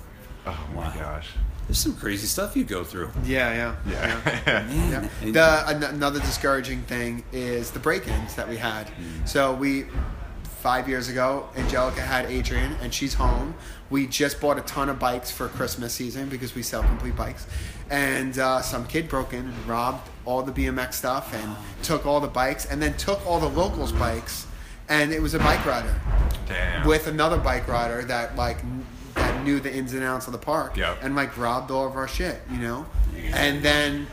Oh my Wow. gosh. There's some crazy stuff you go through. yeah, yeah, Yeah. Man, Yeah. The another discouraging thing is the break-ins that we had. Mm. So we five years ago, Angelica had Adrian, and she's home. We just bought a ton of bikes for Christmas season because we sell complete bikes, and uh, some kid broke in and robbed all the BMX stuff and took all the bikes, and then took all the locals' bikes, and it was a bike rider Damn. with another bike rider that like that knew the ins and outs of the park Yep. and like robbed all of our shit, you know. And then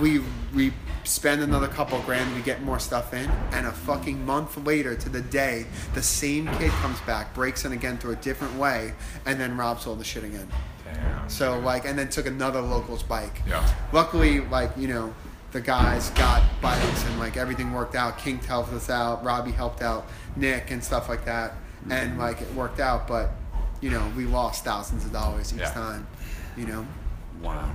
we we spend another couple grand, we get more stuff in, and a fucking month later to the day, the same kid comes back, breaks in again through a different way, and then robs all the shit again. Damn. So like, and then took another local's bike. Yeah. Luckily, like you know, the guys got bikes and like everything worked out. King helped us out. Robbie helped out Nick and stuff like that, and mm-hmm. like it worked out. But you know, we lost thousands of dollars each Yeah. time. You know. wow.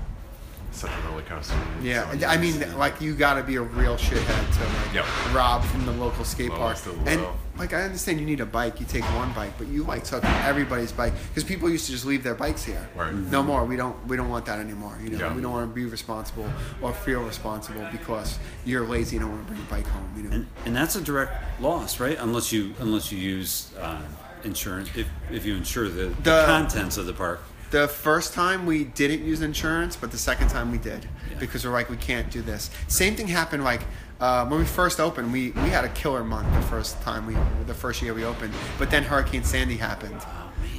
Such a roller coaster. Yeah, So I mean, intense. like you got to be a real shithead to like Yep. rob from the local skate park. Lowest And like I understand you need a bike, you take one bike, but you like took everybody's bike because people used to just leave their bikes here. Right. No more. We don't. We don't want that anymore. You know, Yeah. we don't want to be responsible or feel responsible because you're lazy and don't want to bring your bike home. You know. And, and that's a direct loss, right? Unless you unless you use uh, insurance, if, if you insure the, the, The- contents of the park. The first time we didn't use insurance, but the second time we did Yeah. because we're like we can't do this. Same thing happened like uh, when we first opened. We we had a killer month the first time we the first year we opened, but then Hurricane Sandy happened,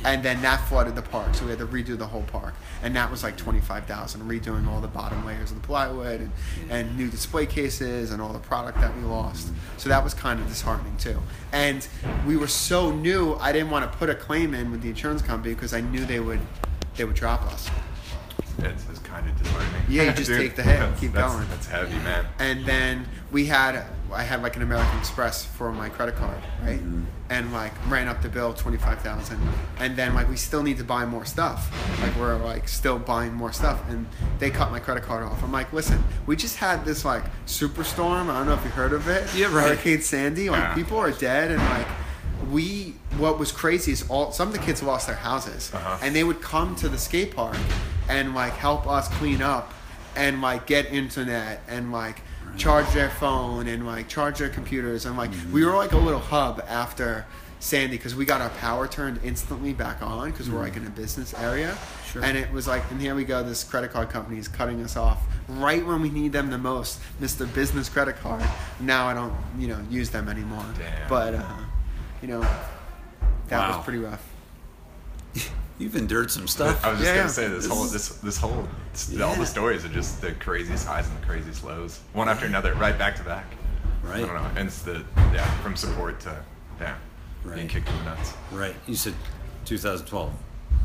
and then that flooded the park, so we had to redo the whole park, and that was like twenty five thousand, redoing all the bottom layers of the plywood and, and new display cases and all the product that we lost. So that was kind of disheartening too. And we were so new, I didn't want to put a claim in with the insurance company because I knew they would they would drop us. It's, it's kind of disheartening. Yeah, you just take the hit and that's- keep that's- going. That's heavy, man. And then we had I had like an American Express for my credit card, right? Mm-hmm. And like ran up the bill twenty five thousand. And then like we still need to buy more stuff. Like we're like still buying more stuff, and they cut my credit card off. I'm like, listen, we just had this like superstorm. I don't know if you heard of it. Yeah, right. Hurricane Sandy. Like Yeah. people are dead, and like we. What was crazy is all some of the kids lost their houses, Uh-huh. and they would come to the skate park and like help us clean up and like get internet and like charge their phone and like charge their computers and like we were like a little hub after Sandy because we got our power turned instantly back on because we're like in a business area. Sure. And it was like, and here we go, this credit card company is cutting us off right when we need them the most, Mr. Business Credit Card. Now I don't, you know, use them anymore. Damn. But, uh, you know, that Wow. was pretty rough. You've endured some stuff. I was just Yeah, gonna yeah. say this whole this this whole all the stories are just the craziest highs and the craziest lows, one after another, right back to back. Right. I don't know, and it's the yeah from support to yeah being Right. kicked in the nuts. Right. You said 2012.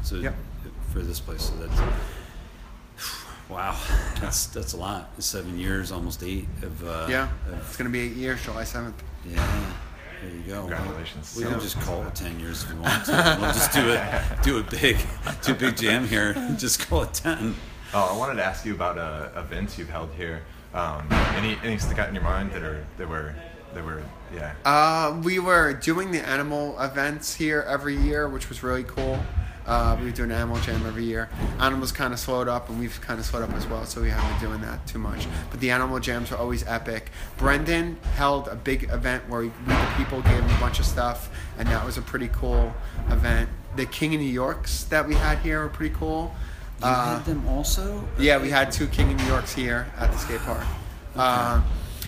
So Yep. for this place, so that's wow. That's that's a lot. Seven years, almost eight of uh, yeah. of- It's going to be eight years, July 7th. yeah. There you go. Congratulations. We So- can just call it ten years if we want to. We'll just do it, do a big, do a big jam here. Just call it ten. Oh, I wanted to ask you about uh, events you've held here. Um, any any stick out in your mind that are that were that were yeah. Uh, we were doing the animal events here every year, which was really cool. Uh, we were doing animal jam every year. Animals kind of slowed up, and we've kind of slowed up as well, so we haven't been doing that too much. But the animal jams are always epic. Brendan held a big event where we, the people gave him a bunch of stuff, and that was a pretty cool event. The King of New Yorks that we had here were pretty cool. You Uh, had them also. yeah, we had two King of New Yorks here at the skate park. Uh,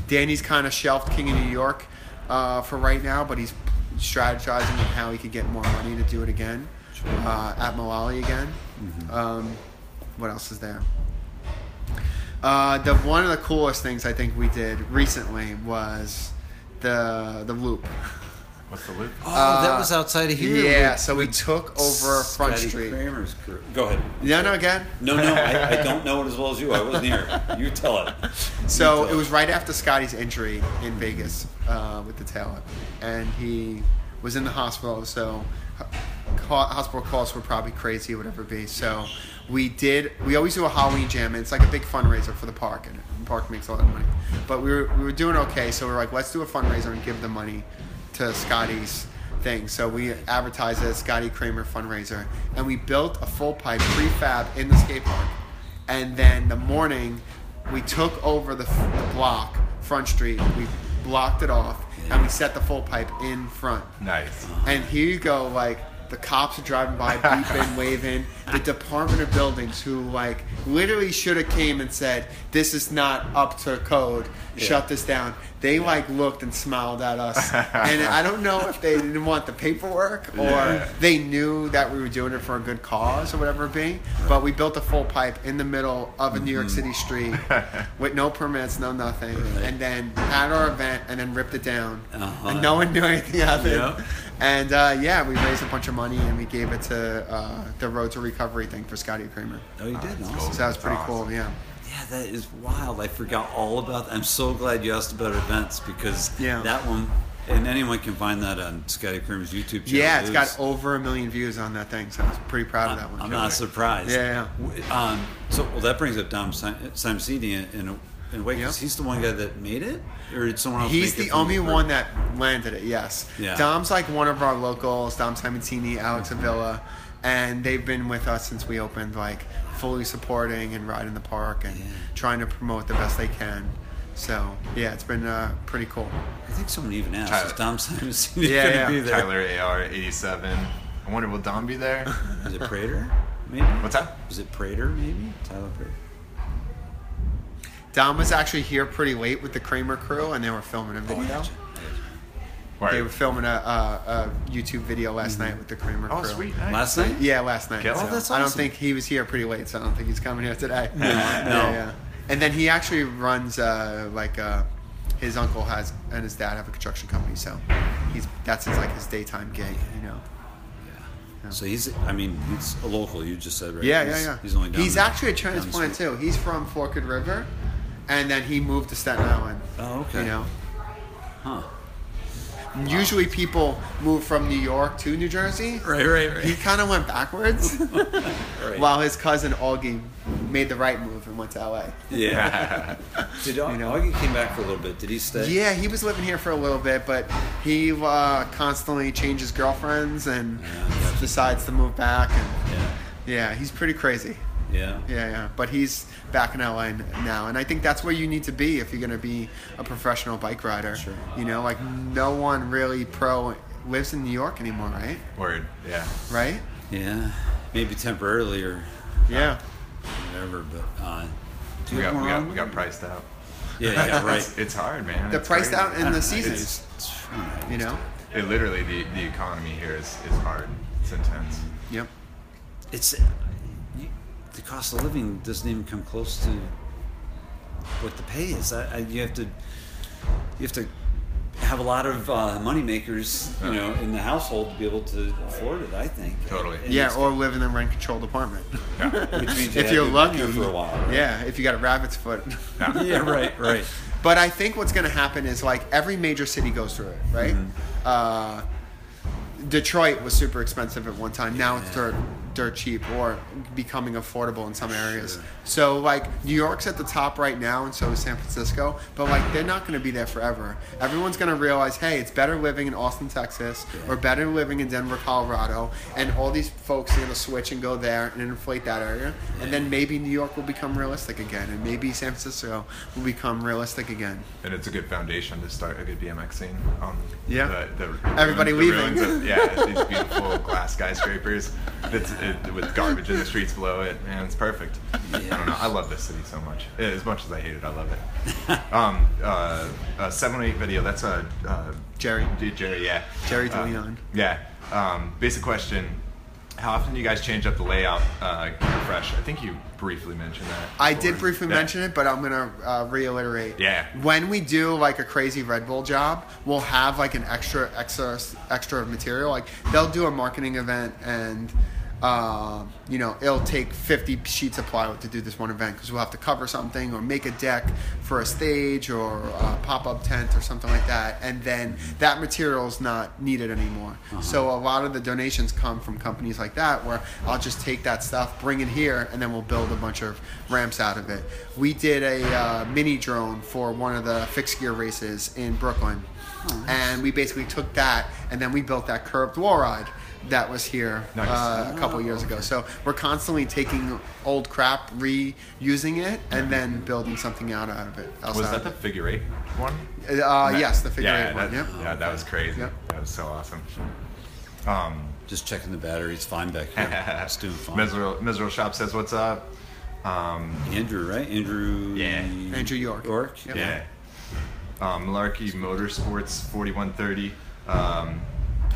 Danny's kind of shelved King of New York uh, for right now, but he's strategizing on how he could get more money to do it again uh, at Mullaly again. Um, what else is there? Uh, the one of the coolest things I think we did recently was the the loop. What's the loop? Oh, that Uh, was outside of here. Yeah, with- so we took over Front Scotty Street. Cranmer's crew. Go ahead. Yeah, no, again. No, no, I, I don't know it as well as you. I wasn't here. You tell it. So tell it was right after Scotty's injury in Vegas uh, with the tail and he was in the hospital. So ho- hospital calls were probably crazy, or whatever it be. So we did. We always do a Halloween jam, and it's like a big fundraiser for the park, and the park makes a lot of money. But we were we were doing okay, so we were like, let's do a fundraiser and give the money to Scotty's thing. So we advertised it as Scotty Cranmer fundraiser, and we built a full pipe prefab in the skate park. And then the morning, we took over the, the block, Front Street. We blocked it off, and we set the full pipe in front. Nice. And here you go, like the cops are driving by, beeping, waving. The Department of Buildings, who like literally should have came and said, "This is not up to code. Shut this down." They like looked and smiled at us, and I don't know if they didn't want the paperwork or Yeah. they knew that we were doing it for a good cause or whatever it be. But we built a full pipe in the middle of a New York City street with no permits, no nothing, and then had our event and then ripped it down, Uh-huh. and no one knew anything of it. Yeah. And uh, yeah, we raised a bunch of money and we gave it to uh, the Road to Recovery thing for Scotty Cranmer. Oh, you did. that's Awesome. So that was pretty That's cool. Yeah. Yeah, that is wild. I forgot all about that. I'm so glad you asked about events because Yeah. that one, and anyone can find that on Scotty Cranmer's YouTube channel. Yeah, it's It got over a million views on that thing, so I was pretty proud of that one. I'm not surprised. Yeah, W- Um, so, well, that brings up Dom Sim- Simsidi in, in, a, in wait, way, 'cause Yeah. he's the one guy that made it? Or did someone else He's make the from only group? one that landed it, yes. Yeah. Dom's like one of our locals, Dom Simoncini, Alex Avila, and they've been with us since we opened, like fully supporting and riding the park and Yeah. trying to promote the best they can. So yeah, it's been uh, pretty cool. I think someone even asked, Tyler. is Dom Simsidi Yeah, going to yeah. be there? Tyler AR 87. I wonder will Don be there? Is it Prater? Maybe? What's that? Is it Prater, maybe? Tyler Prater. Dom was actually here pretty late with the Cranmer crew, and they were filming a Oh, I video. Right. They were filming a, a, a YouTube video last night with the Cranmer crew. oh, crew. sweet. Nice. Last night? Yeah, last night. Kill. So Oh, that's I don't awesome. think he was here pretty late, so I don't think he's coming here today. No, no. Yeah, yeah. And then he actually runs uh, like uh, his uncle has and his dad have a construction company, so he's that's his like his daytime gig, you know. Yeah. So he's, I mean, he's a local, you just said, right? Yeah, he's, yeah, yeah. He's only down He's the- actually a down the transplant street. too. He's from Forked River, and then he moved to Staten Island. Oh, okay. You know. Huh. Usually people move from New York to New Jersey. Right, right, right. He kind of went backwards, Right. while his cousin Augie made the right move and went to LA. Yeah. Did You know? Augie came back for a little bit? Did he stay? Yeah, he was living here for a little bit, but he uh, constantly changes girlfriends and Yeah, decides to move back. And Yeah. yeah, he's pretty crazy. Yeah. Yeah, yeah. But he's back in LA now, and I think that's where you need to be if you're going to be a professional bike rider. Sure. You know, like no one really pro lives in New York anymore, right? Word. Yeah. Right? Yeah. Maybe temporarily or Yeah. whatever, but uh, We got we got we got priced out. Yeah, yeah, right. It's, it's hard, man. The It's priced crazy. out in the seasons. It's, It's- all right. You know? it literally the the economy here is is hard. It's intense. Yep. it's you, the cost of living doesn't even come close to what the pay is. I, I, you have to you have to have a lot of uh, money makers, you know, in the household to be able to afford it. I think Totally. And Yeah, or live in a rent controlled apartment. which means you if you're lucky. for a while. right? Yeah, if you got a rabbit's foot. yeah, right, right. But I think what's going to happen is like every major city goes through it, right? Uh, Detroit was super expensive at one time. Now it's Yeah. Dirt, cheap or becoming affordable in some areas. Sure. So like New York's at the top right now, and so is San Francisco. But like they're not going to be there forever. Everyone's going to realize, hey, it's better living in Austin, Texas, or better living in Denver, Colorado, and all these folks are going to switch and go there and inflate that area, and then maybe New York will become realistic again, and maybe San Francisco will become realistic again. And it's a good foundation to start a good BMX scene. Um, Yeah. The, the Everybody the leaving. ruins of- yeah, these beautiful glass skyscrapers that's, it, with garbage in the streets below it. Man, it's perfect. I don't know. I love this city so much. As much as I hate it, I love it. um, uh, uh, 708 video, that's a. Uh, Jerry. Jerry, yeah. Jerry Uh, DeLeon. yeah. Um, basic question. How often do you guys change up the layout, uh, keep fresh? I think you briefly mentioned that. I did briefly Yeah. mention it, but I'm gonna uh, reiterate. Yeah. When we do like a crazy Red Bull job, we'll have like an extra extra extra material. Like they'll do a marketing event and. Uh, you know, it'll take 50 sheets of plywood to do this one event because we'll have to cover something or make a deck for a stage or a pop-up tent or something like that, and then that material is not needed anymore. So a lot of the donations come from companies like that, where I'll just take that stuff, bring it here, and then we'll build a bunch of ramps out of it. We did a uh, mini drome for one of the fixed gear races in Brooklyn, and we basically took that and then we built that curved wall ride that was here Nice. uh, a couple years ago. So we're constantly taking old crap, reusing it, and then building something out of it. else Was that the figure eight one? it. Uh, yes, the figure yeah, eight one. That, Yep. Yeah, that was crazy. Yep. That was so awesome. Um, Just checking the batteries. Fine back here. It's doing fine. Miserable, Miserable Shop says, "What's up?" Um, Andrew, right? Andrew. Yeah. Andrew York. York. Yep. yeah. Um, Malarkey Motorsports 4130. Um,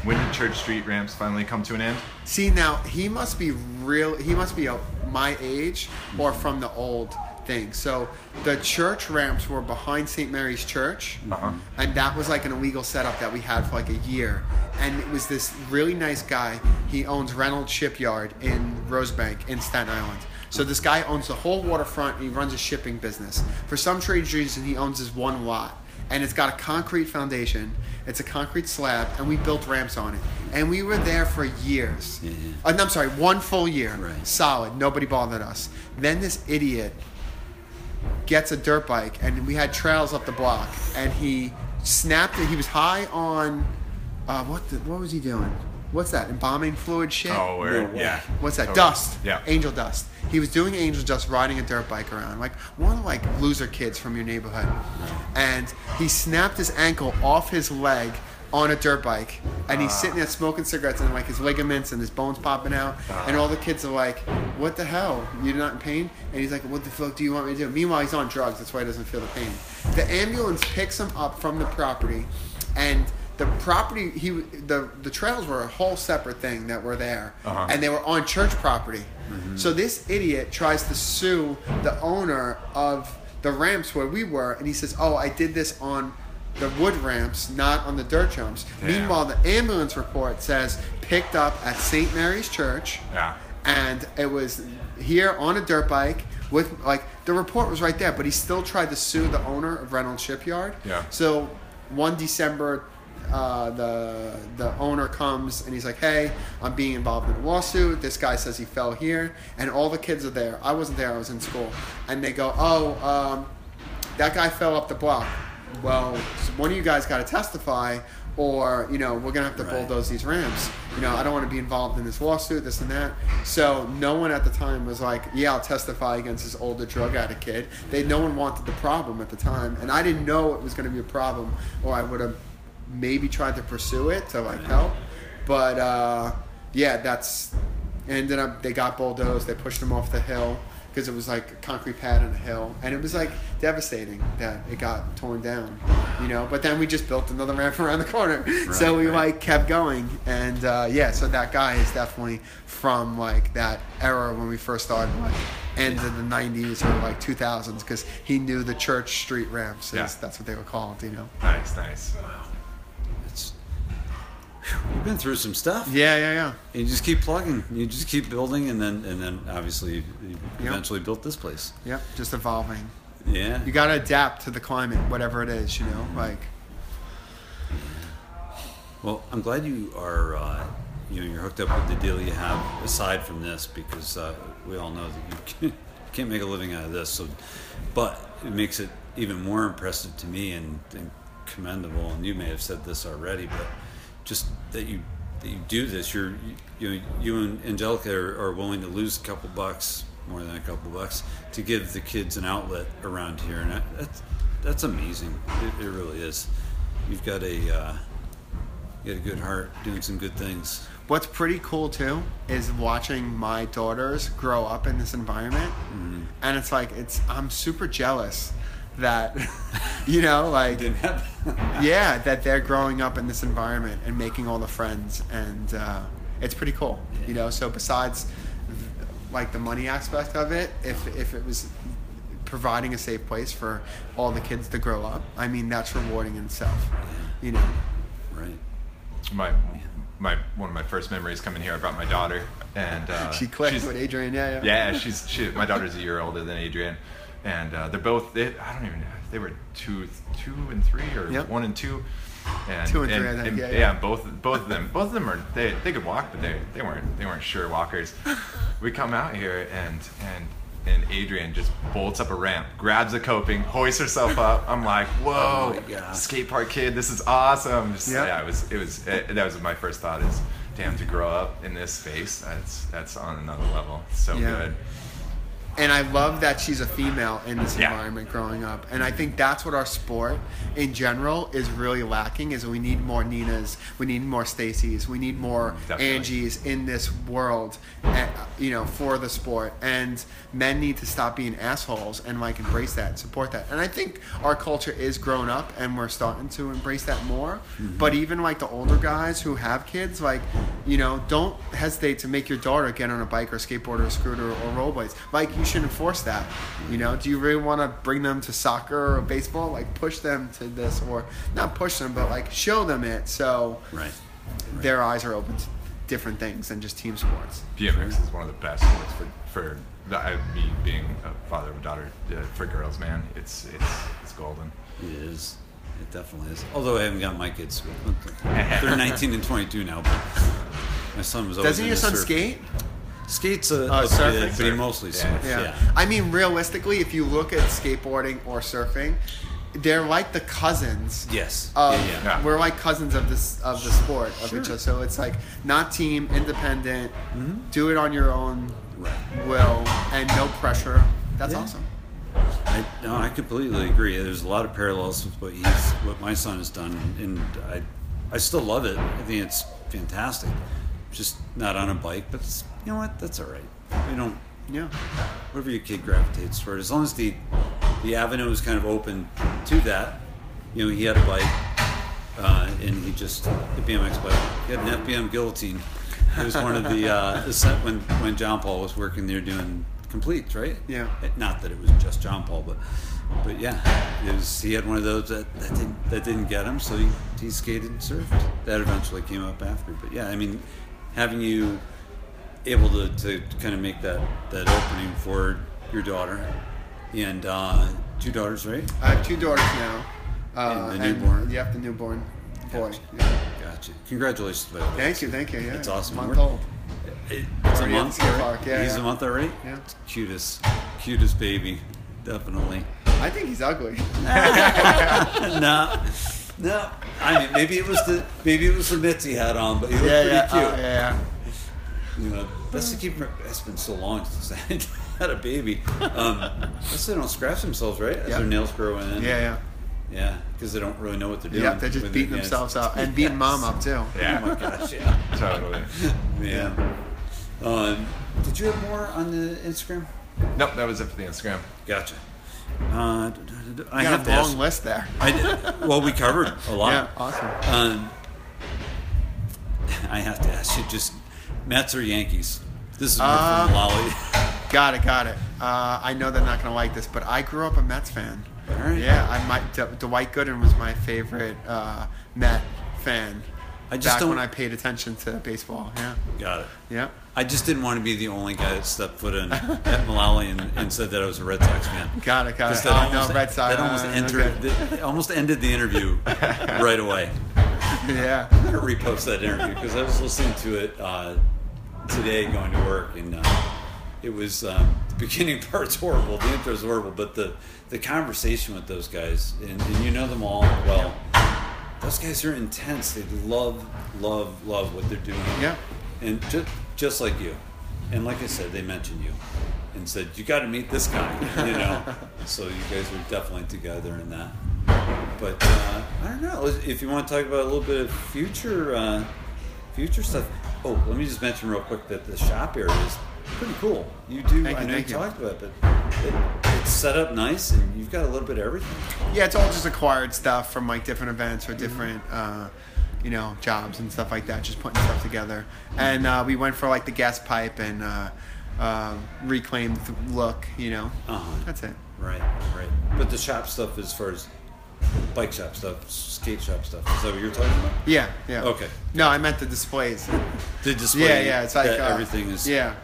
when did Church Street ramps finally come to an end? See now, he must be real. He must be a, my age or from the old thing. So the church ramps were behind St. Mary's Church, Uh-huh. and that was like an illegal setup that we had for like a year. And it was this really nice guy. He owns Reynolds Shipyard in Rosebank in Staten Island. So this guy owns the whole waterfront. And he runs a shipping business. For some strange reason, he owns this one lot, and it's got a concrete foundation. It's a concrete slab, and we built ramps on it. And we were there for years. Yeah. Uh, no, I'm sorry, one full year, Right. solid. Nobody bothered us. Then this idiot gets a dirt bike, and we had trails up the block, and he snapped it. He was high on uh, what? The, what was he doing? What's that? Embalming fluid shit. Oh, where? No yeah. What's that? Totally. Dust. Yeah. Angel dust. He was doing angel dust riding a dirt bike around, like one of like loser kids from your neighborhood. And he snapped his ankle off his leg on a dirt bike, and he's ah. sitting there smoking cigarettes, and like his ligaments and his bones popping out, and all the kids are like, "What the hell? You're not in pain?" And he's like, "What the fuck do you want me to do?" Meanwhile, he's on drugs. That's why he doesn't feel the pain. The ambulance picks him up from the property, and the property he the the trails were a whole separate thing that were there, Uh-huh. and they were on church property. So this idiot tries to sue the owner of the ramps where we were, and he says, "Oh, I did this on the wood ramps, not on the dirt jumps." Damn. Meanwhile, the ambulance report says picked up at St. Mary's Church, Yeah. and it was here on a dirt bike with like the report was right there, but he still tried to sue the owner of Reynolds Shipyard. Yeah. So one December, uh, the the owner comes and he's like, "Hey, I'm being involved in a lawsuit. This guy says he fell here, and all the kids are there. I wasn't there. I was in school." And they go, "Oh, um, that guy fell up the block. Well, one of you guys got to testify, or you know, we're gonna have to Right. bulldoze these ramps." you know, I don't want to be involved in this lawsuit, this and that. So no one at the time was like, yeah, I'll testify against this older drug addict kid. They, no one wanted the problem at the time, and I didn't know it was going to be a problem, or I would have maybe tried to pursue it to like help. But uh, yeah, that's ended up. They got bulldozed. They pushed them off the hill because it was like a concrete pad on a hill, and it was like devastating that it got torn down, you know. But then we just built another ramp around the corner, so we right. like kept going, and uh, yeah, so that guy is definitely from like that era when we first started, like end of the '90s or like 2000s, because he knew the Church Street ramps. Is, Yeah. That's what they were called, you know. Nice, nice. It's, you've been through some stuff. Yeah, yeah, yeah. And you just keep plugging. You just keep building, and then and then obviously you Yep. eventually built this place. Yep, just evolving. Yeah. You got to adapt to the climate, whatever it is, you know. Like, Well, I'm glad you are. Uh, you know, you're hooked up with the deal you have aside from this, because uh, we all know that you can't, can't make a living out of this. So, but it makes it even more impressive to me and, and commendable. And you may have said this already, but just that you that you do this. You're you know you and Angelica are, are willing to lose a couple bucks, more than a couple bucks, to give the kids an outlet around here, and that, that's that's amazing. It, it really is. You've got a uh, you got a good heart, doing some good things. what's pretty cool too is watching my daughters grow up in this environment, and it's like it's I'm super jealous that you know like Didn't have. yeah that they're growing up in this environment and making all the friends and uh, it's pretty cool you know so besides like the money aspect of it if if it was providing a safe place for all the kids to grow up i mean that's rewarding in itself you know right. My my one of my first memories coming here. I brought my daughter, and uh, she clicked she's- with adrian yeah yeah Yeah, she's she. My daughter's a year older than Adrian, and uh, they're both. They, I don't even. know. They were two, two and three, or Yep. one and two. And, Two and three, I think, and- yeah, yeah. both both of them. Both of them are. They they could walk, but they they weren't they weren't sure walkers. we come out here and and. And Adrian just bolts up a ramp, grabs a coping, hoists herself up. I'm like, "Whoa, Oh skate park kid, this is awesome!" Just, Yeah. yeah, it was, it was, it, that was my first thought. Is, damn, to grow up in this space, that's that's on another level. It's so Yeah. good. And I love that she's a female in this Yeah. environment growing up. And I think that's what our sport in general is really lacking is we need more Ninas, we need more Stacy's, we need more Definitely. Angies in this world, uh, you know, for the sport. And men need to stop being assholes and like embrace that, support that. And I think our culture is grown up and we're starting to embrace that more. But even like the older guys who have kids, like, you know, don't hesitate to make your daughter get on a bike or skateboard or scooter or rollerblades. Like, you should enforce that. You know, do you really want to bring them to soccer or baseball? Like, push them to this, or not push them, but like show them it so Right. their eyes are open to different things than just team sports. BMX is one of the best sports for for the, I, me being a father of a daughter uh, for girls. Man, it's it's it's golden. It is. It definitely is. Although I haven't got my kids. They're 19 and 22 now. But my son was always. Doesn't your son surf. skate? Skates a, Oh, a surfing? bit, but he Surf. mostly Yeah. surfs. Yeah. Yeah. I mean, realistically, if you look at skateboarding or surfing, they're like the cousins. Yes. Of, yeah, yeah. Yeah. We're like cousins of this of the sport of Sure. each other. So it's like not team, independent. Mm-hmm. Do it on your own Right. will and no pressure. That's Yeah. awesome. I, no, I completely agree. There's a lot of parallels with what he's, what my son has done, and I, I still love it. I think it's fantastic. Just not on a bike, but it's, you know what? That's all right. You don't. Yeah. Whatever your kid gravitates toward, as long as the, the avenue is kind of open to that. You know, he had a bike, uh, and he just the BMX bike. He had an FBM guillotine. It was one of the, uh, when when John Paul was working there doing completes, right? Yeah. It- Not that it was just John Paul, but but yeah, it was. He had one of those that that didn't that didn't get him, so he he skated and surfed. That eventually came up after. But yeah, I mean, having you able to, to kind of make that that opening for your daughter and uh, two daughters, right? I have two daughters now. Uh, And the newborn. You have the newborn boy. Gotcha. Yeah. Gotcha. Congratulations, by the way. Thank you, thank you. Yeah, That's awesome. Month We're- old. It- It's a Already month. already? park, yeah, He's yeah. a month already. Yeah. Cutest, cutest baby, definitely. I think he's ugly. nah, No, I mean maybe it was the maybe it was the mitts he had on, but he looked Yeah, pretty yeah, cute. uh, yeah, You know, best to keep. It's been so long since I had a baby. Um, guess they don't scratch themselves, right? As Yeah. their nails grow in. yeah, yeah, yeah, because they don't really know what they're doing. yeah. They're just beating their themselves up and beating mom up too. Yeah. oh my gosh, yeah, Totally. yeah. Um, did you have more on the Instagram? Nope, that was it for the Instagram. Gotcha. Uh, I have got to a long list there. I did, well, we covered a lot. Yeah, awesome. Um, I have to ask you, just Mets or Yankees? This is more Uh, from Lolly. Got it, got it. Uh, I know they're not gonna like this, but I grew up a Mets fan. All right. Yeah, I might. D- Dwight Gooden was my favorite uh, Met fan. I just back when I paid attention to baseball. Yeah, Got it. yeah. I just didn't want to be the only guy that stepped foot in at Mullaly and, and said that I was a Red Sox fan. Got it, got it. that Oh, almost, no, Red Sox. that almost uh, entered, okay. that almost ended the interview right away. Yeah. I'm gonna repost that interview because I was listening to it uh, today going to work, and uh, it was um, the beginning part's horrible, the intro's horrible, but the the conversation with those guys, and, and you know them all well. Those guys are intense. They love, love, love what they're doing. Yeah. And just just like you, and like I said, they mentioned you. And said you got to meet this guy, you know. so you guys were definitely together in that. But uh, I don't know if you want to talk about a little bit of future uh, future stuff. Oh, let me just mention real quick that the shop area is pretty cool. You do, Thank I know you you. talked about it, but it, it's set up nice, and you've got a little bit of everything. Yeah, it's all just acquired stuff from like different events or different, uh, you know, jobs and stuff like that. Just putting stuff together. And uh, we went for like the gas pipe and uh, uh, reclaimed look. You know, Uh-huh. that's it. Right, right. But the shop stuff, as far as bike shop stuff, skate shop stuff, is that what you're talking about? Yeah, yeah. Okay. No, I meant the displays. The display. Yeah, yeah. It's like uh, everything is. Yeah,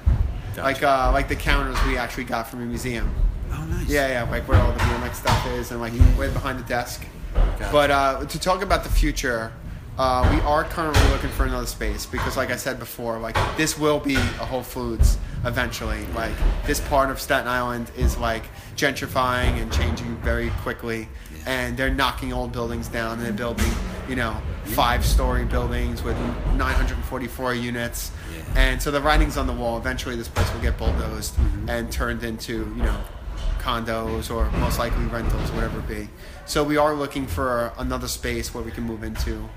Gotcha. like uh, like the counters we actually got from a museum. Oh, nice. Yeah, yeah, like where all the BMX stuff is, and like way behind the desk. Gotcha. But uh, to talk about the future, uh, we are currently looking for another space because, like I said before, like this will be a Whole Foods eventually. Like this part of Staten Island is like gentrifying and changing very quickly, and they're knocking old buildings down and they're building, you know, five-story buildings with 944 units. Yeah. And so the writing's on the wall. Eventually, this place will get bulldozed Mm-hmm. and turned into, you know, condos or most likely rentals, whatever it be. So we are looking for another space where we can move into,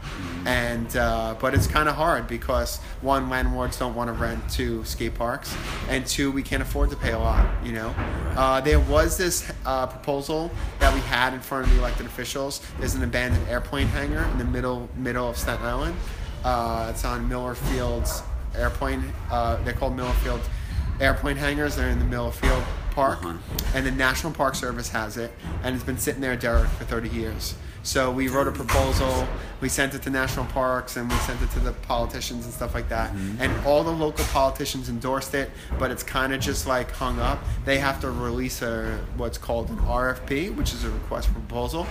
and uh, but it's kind of hard because one, landlords don't want to rent to skate parks, and two, we can't afford to pay a lot. You know, uh, there was this uh, proposal that we had in front of the elected officials. There's an abandoned airplane hangar in the middle middle of Staten Island. Uh, it's on Miller Field's airplane. Uh, they're called Miller Field airplane hangars. They're in the Miller Field Park, Uh-huh. and the National Park Service has it, and it's been sitting there derelict for 30 years. So we wrote a proposal, we sent it to national parks, and we sent it to the politicians and stuff like that. And all the local politicians endorsed it, but it's kind of just like hung up. They have to release a what's called an RFP, which is a request for proposal.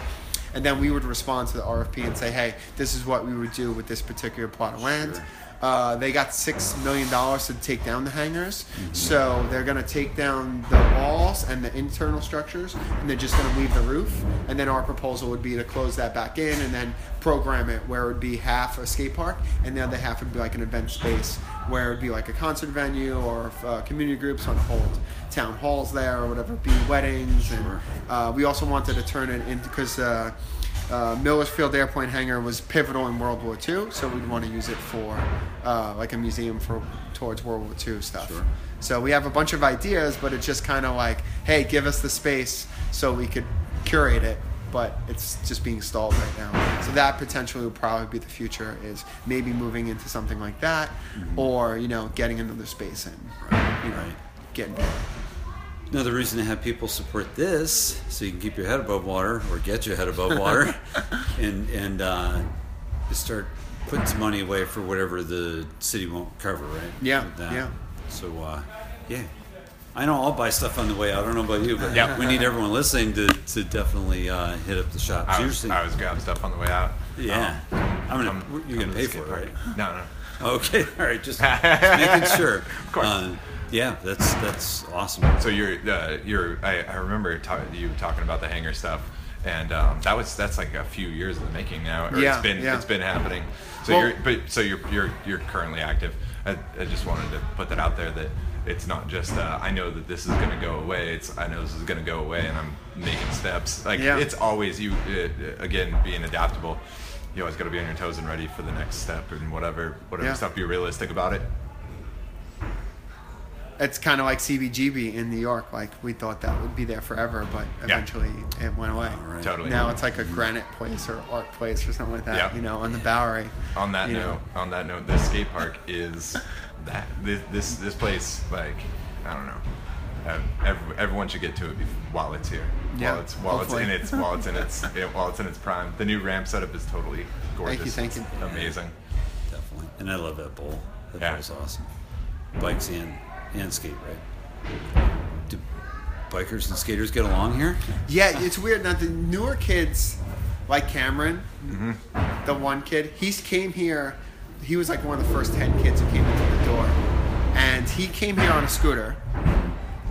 And then we would respond to the RFP and say, hey, this is what we would do with this particular plot of land. Uh, they got six million dollars to take down the hangars, so they're gonna take down the walls and the internal structures, and they're just gonna leave the roof. And then our proposal would be to close that back in and then program it where it would be half a skate park, and the other half would be like an event space where it would be like a concert venue or if, uh, community groups to hold town halls there or whatever, be weddings. And uh, we also wanted to turn it into because. Uh, uh, Millersfield Airplane Hangar was pivotal in World War II, so we'd want to use it for uh, like a museum for towards World War II stuff. Sure. So we have a bunch of ideas, but it's just kind of like, hey, give us the space so we could curate it. But it's just being stalled right now. So that potentially would probably be the future. Is maybe moving into something like that, or you know, getting another space in. You know, Right. getting bigger. Another reason to have people support this, so you can keep your head above water or get your head above water, and and uh, start putting some money away for whatever the city won't cover, right? Yeah, yeah. So uh, yeah, I know I'll buy stuff on the way out. I don't know about you, but Yep. we need everyone listening to, to definitely uh, hit up the shop. I was, I was grabbing stuff on the way out. yeah. I'm gonna Um, you're gonna I'm pay for it, right? No, no. Okay, all right, just making sure. Of course. Uh, yeah, that's that's awesome. So you're, uh, you're. I, I remember ta- you talking about the hanger stuff, and um, that was that's like a few years in the making now. Or Yeah, it's been yeah. it's been happening. So Well- you're but so you're you're you're currently active. I, I just wanted to put that out there that it's not just uh, I know that this is going to go away. It's I know this is going to go away, and I'm making steps. Like Yeah. it's always you uh, again being adaptable. You always got to be on your toes and ready for the next step and whatever whatever Yeah. stuff. Be realistic about it. It's kind of like CBGB in New York. Like we thought that would be there forever, but eventually it went away. All right. Totally. Now it's like a granite place or art place or something like that. Yeah. You know, on the Bowery. on that note, know. on that note, this skate park is that this this, this place like I don't know. Uh, every, everyone should get to it bef- while it's here. Yeah, while it's while it's in its while it's in its yeah, while it's in its prime. The new ramp setup is totally gorgeous. Thank you, thank you. It's Amazing. Definitely. And I love that bowl. That Yeah. bowl's awesome. Bikes and, and skate, right? Do bikers and skaters get along here? Yeah, it's weird. Now the newer kids, like Cameron, Mm-hmm. the one kid, he came here. He was like one of the first ten kids who came into the door, and he came here on a scooter,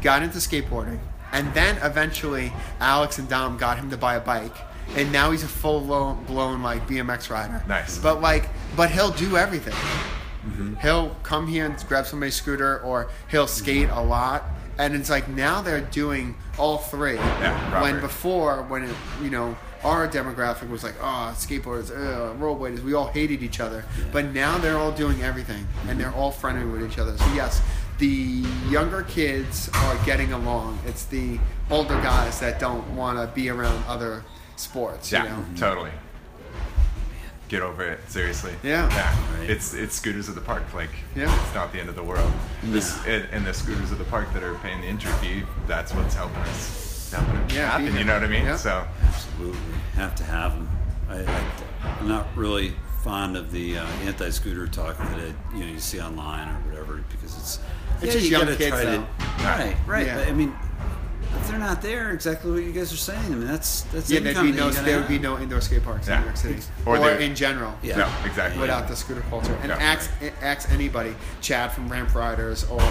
got into skateboarding, and then eventually Alex and Dom got him to buy a bike, and now he's a full blown, blown like BMX rider. Nice. But like, but he'll do everything. He'll come here and grab somebody's scooter, or he'll skate a lot. And it's like now they're doing all three. Yeah, when before, when it, you know our demographic was like, oh, skateboarders, uh, rollerbladers, we all hated each other. But now they're all doing everything, and they're all friendly with each other. So yes, the younger kids are getting along. It's the older guys that don't want to be around other sports. Yeah, You know? totally. Get over it, seriously. Yeah. yeah. Right. It's it's scooters at the park. Like, Yeah. it's not the end of the world. This and, and the scooters at the park that are paying the entry fee. That's what's helping us, helping it Yeah, happen. You know what I mean? Yeah. So Absolutely. Have to have them. I, I, I'm not really fond of the uh, anti-scooter talk that it, you know you see online or whatever because it's It's yeah, just you young gotta kids, try to- though. right, right. Yeah. But, I mean, if they're not there, exactly what you guys are saying. I mean, that's that's Yeah, there'd be no there would be no indoor skate parks Yeah. in New York City, Or or, in general. Yeah. no, exactly. without the scooter culture. And Yeah. ask ask anybody, Chad from Ramp Riders, or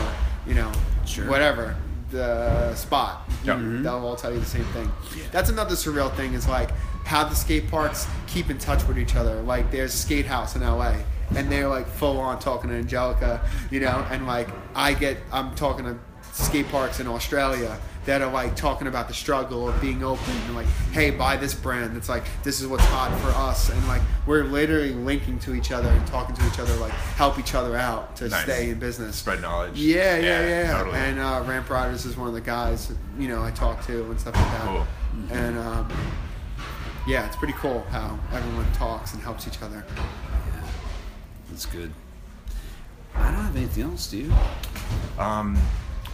you know, Sure. whatever the spot. Yeah. They'll mm-hmm. all tell you the same thing. Yeah. That's another surreal thing is like how the skate parks keep in touch with each other. Like there's a skate house in LA. And they're like full on talking to Angelica, you know, and like I get, I'm talking to skate parks in Australia that are like talking about the struggle of being open and like, hey, buy this brand. It's like this is what's hot for us, and like we're literally linking to each other and talking to each other, like help each other out to Nice. stay in business. Spread knowledge. Yeah, yeah, yeah. yeah. Totally. And uh, Ramp Riders is one of the guys you know I talk to and stuff like that. Cool. And um, yeah, it's pretty cool how everyone talks and helps each other. That's good. I don't have anything else, do you? um,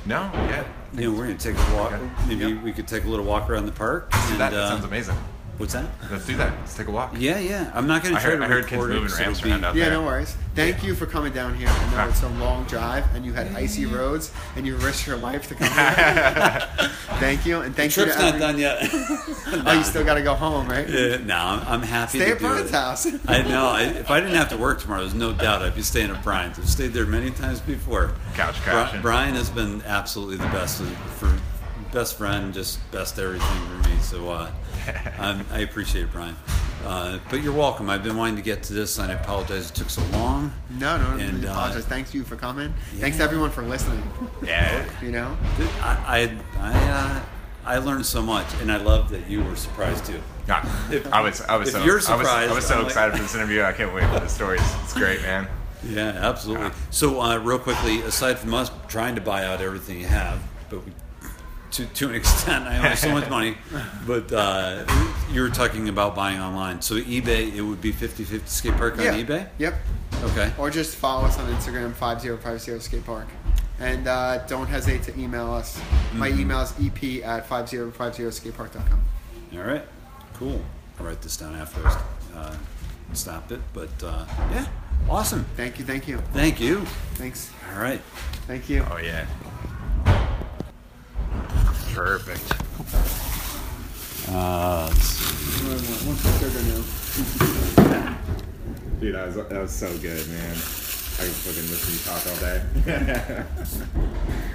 no, yeah. You know, we're gonna take a walk. Okay. Maybe Yep. we could take a little walk around the park. And, that. That uh, sounds amazing. What's that? Let's do that. Let's take a walk. Yeah, yeah. I'm not gonna I try to I heard kids record it, moving so ramps it'll be- around out Yeah, there. no worries. Thank you for coming down here. I know it's a long drive and you had icy roads and you risked your life to come here. thank you, and thank you. Trip's not every- done yet. Oh, you still got to go home, right? Uh, no, I'm, I'm happy Stay to at do Bryan's it. house. I know. I, if I didn't have to work tomorrow, there's no doubt I'd be staying at Bryan's. I've stayed there many times before. Couch Bri- crashing. Bryan has been absolutely the best for best friend, just best everything for me. So uh, I'm, I appreciate it, Bryan. Uh, but you're welcome. I've been wanting to get to this, and I apologize it took so long. No, no, no. And, uh, apologize. Thanks you for coming. Thanks everyone for listening. Yeah. You know, I I I, uh, I learned so much, and I love that you were surprised too. Nah, If- I was, I was if so, you're I was, I was so I'm like- excited for this interview. I can't wait for the stories. It's great, man. Yeah, absolutely. So, uh, real quickly, aside from us trying to buy out everything you have, but we, to to an extent, I only so much money. But uh, you were talking about buying online. So eBay, it would be 50-50 skate park on yeah. eBay. Yep. Okay. Or just follow us on Instagram, 5050 Skate Park. And uh, don't hesitate to email us. My Mm-hmm. email is ep at 5050skatepark.com. All right. Cool. I'll write this down after I uh, stop it. But uh, yeah, awesome. Thank you, thank you. Thank you. Thanks. All right. Thank you. Oh yeah. Perfect. Uh, let's see. Dude, that was that was so good, man. I could fucking listen to you talk all day.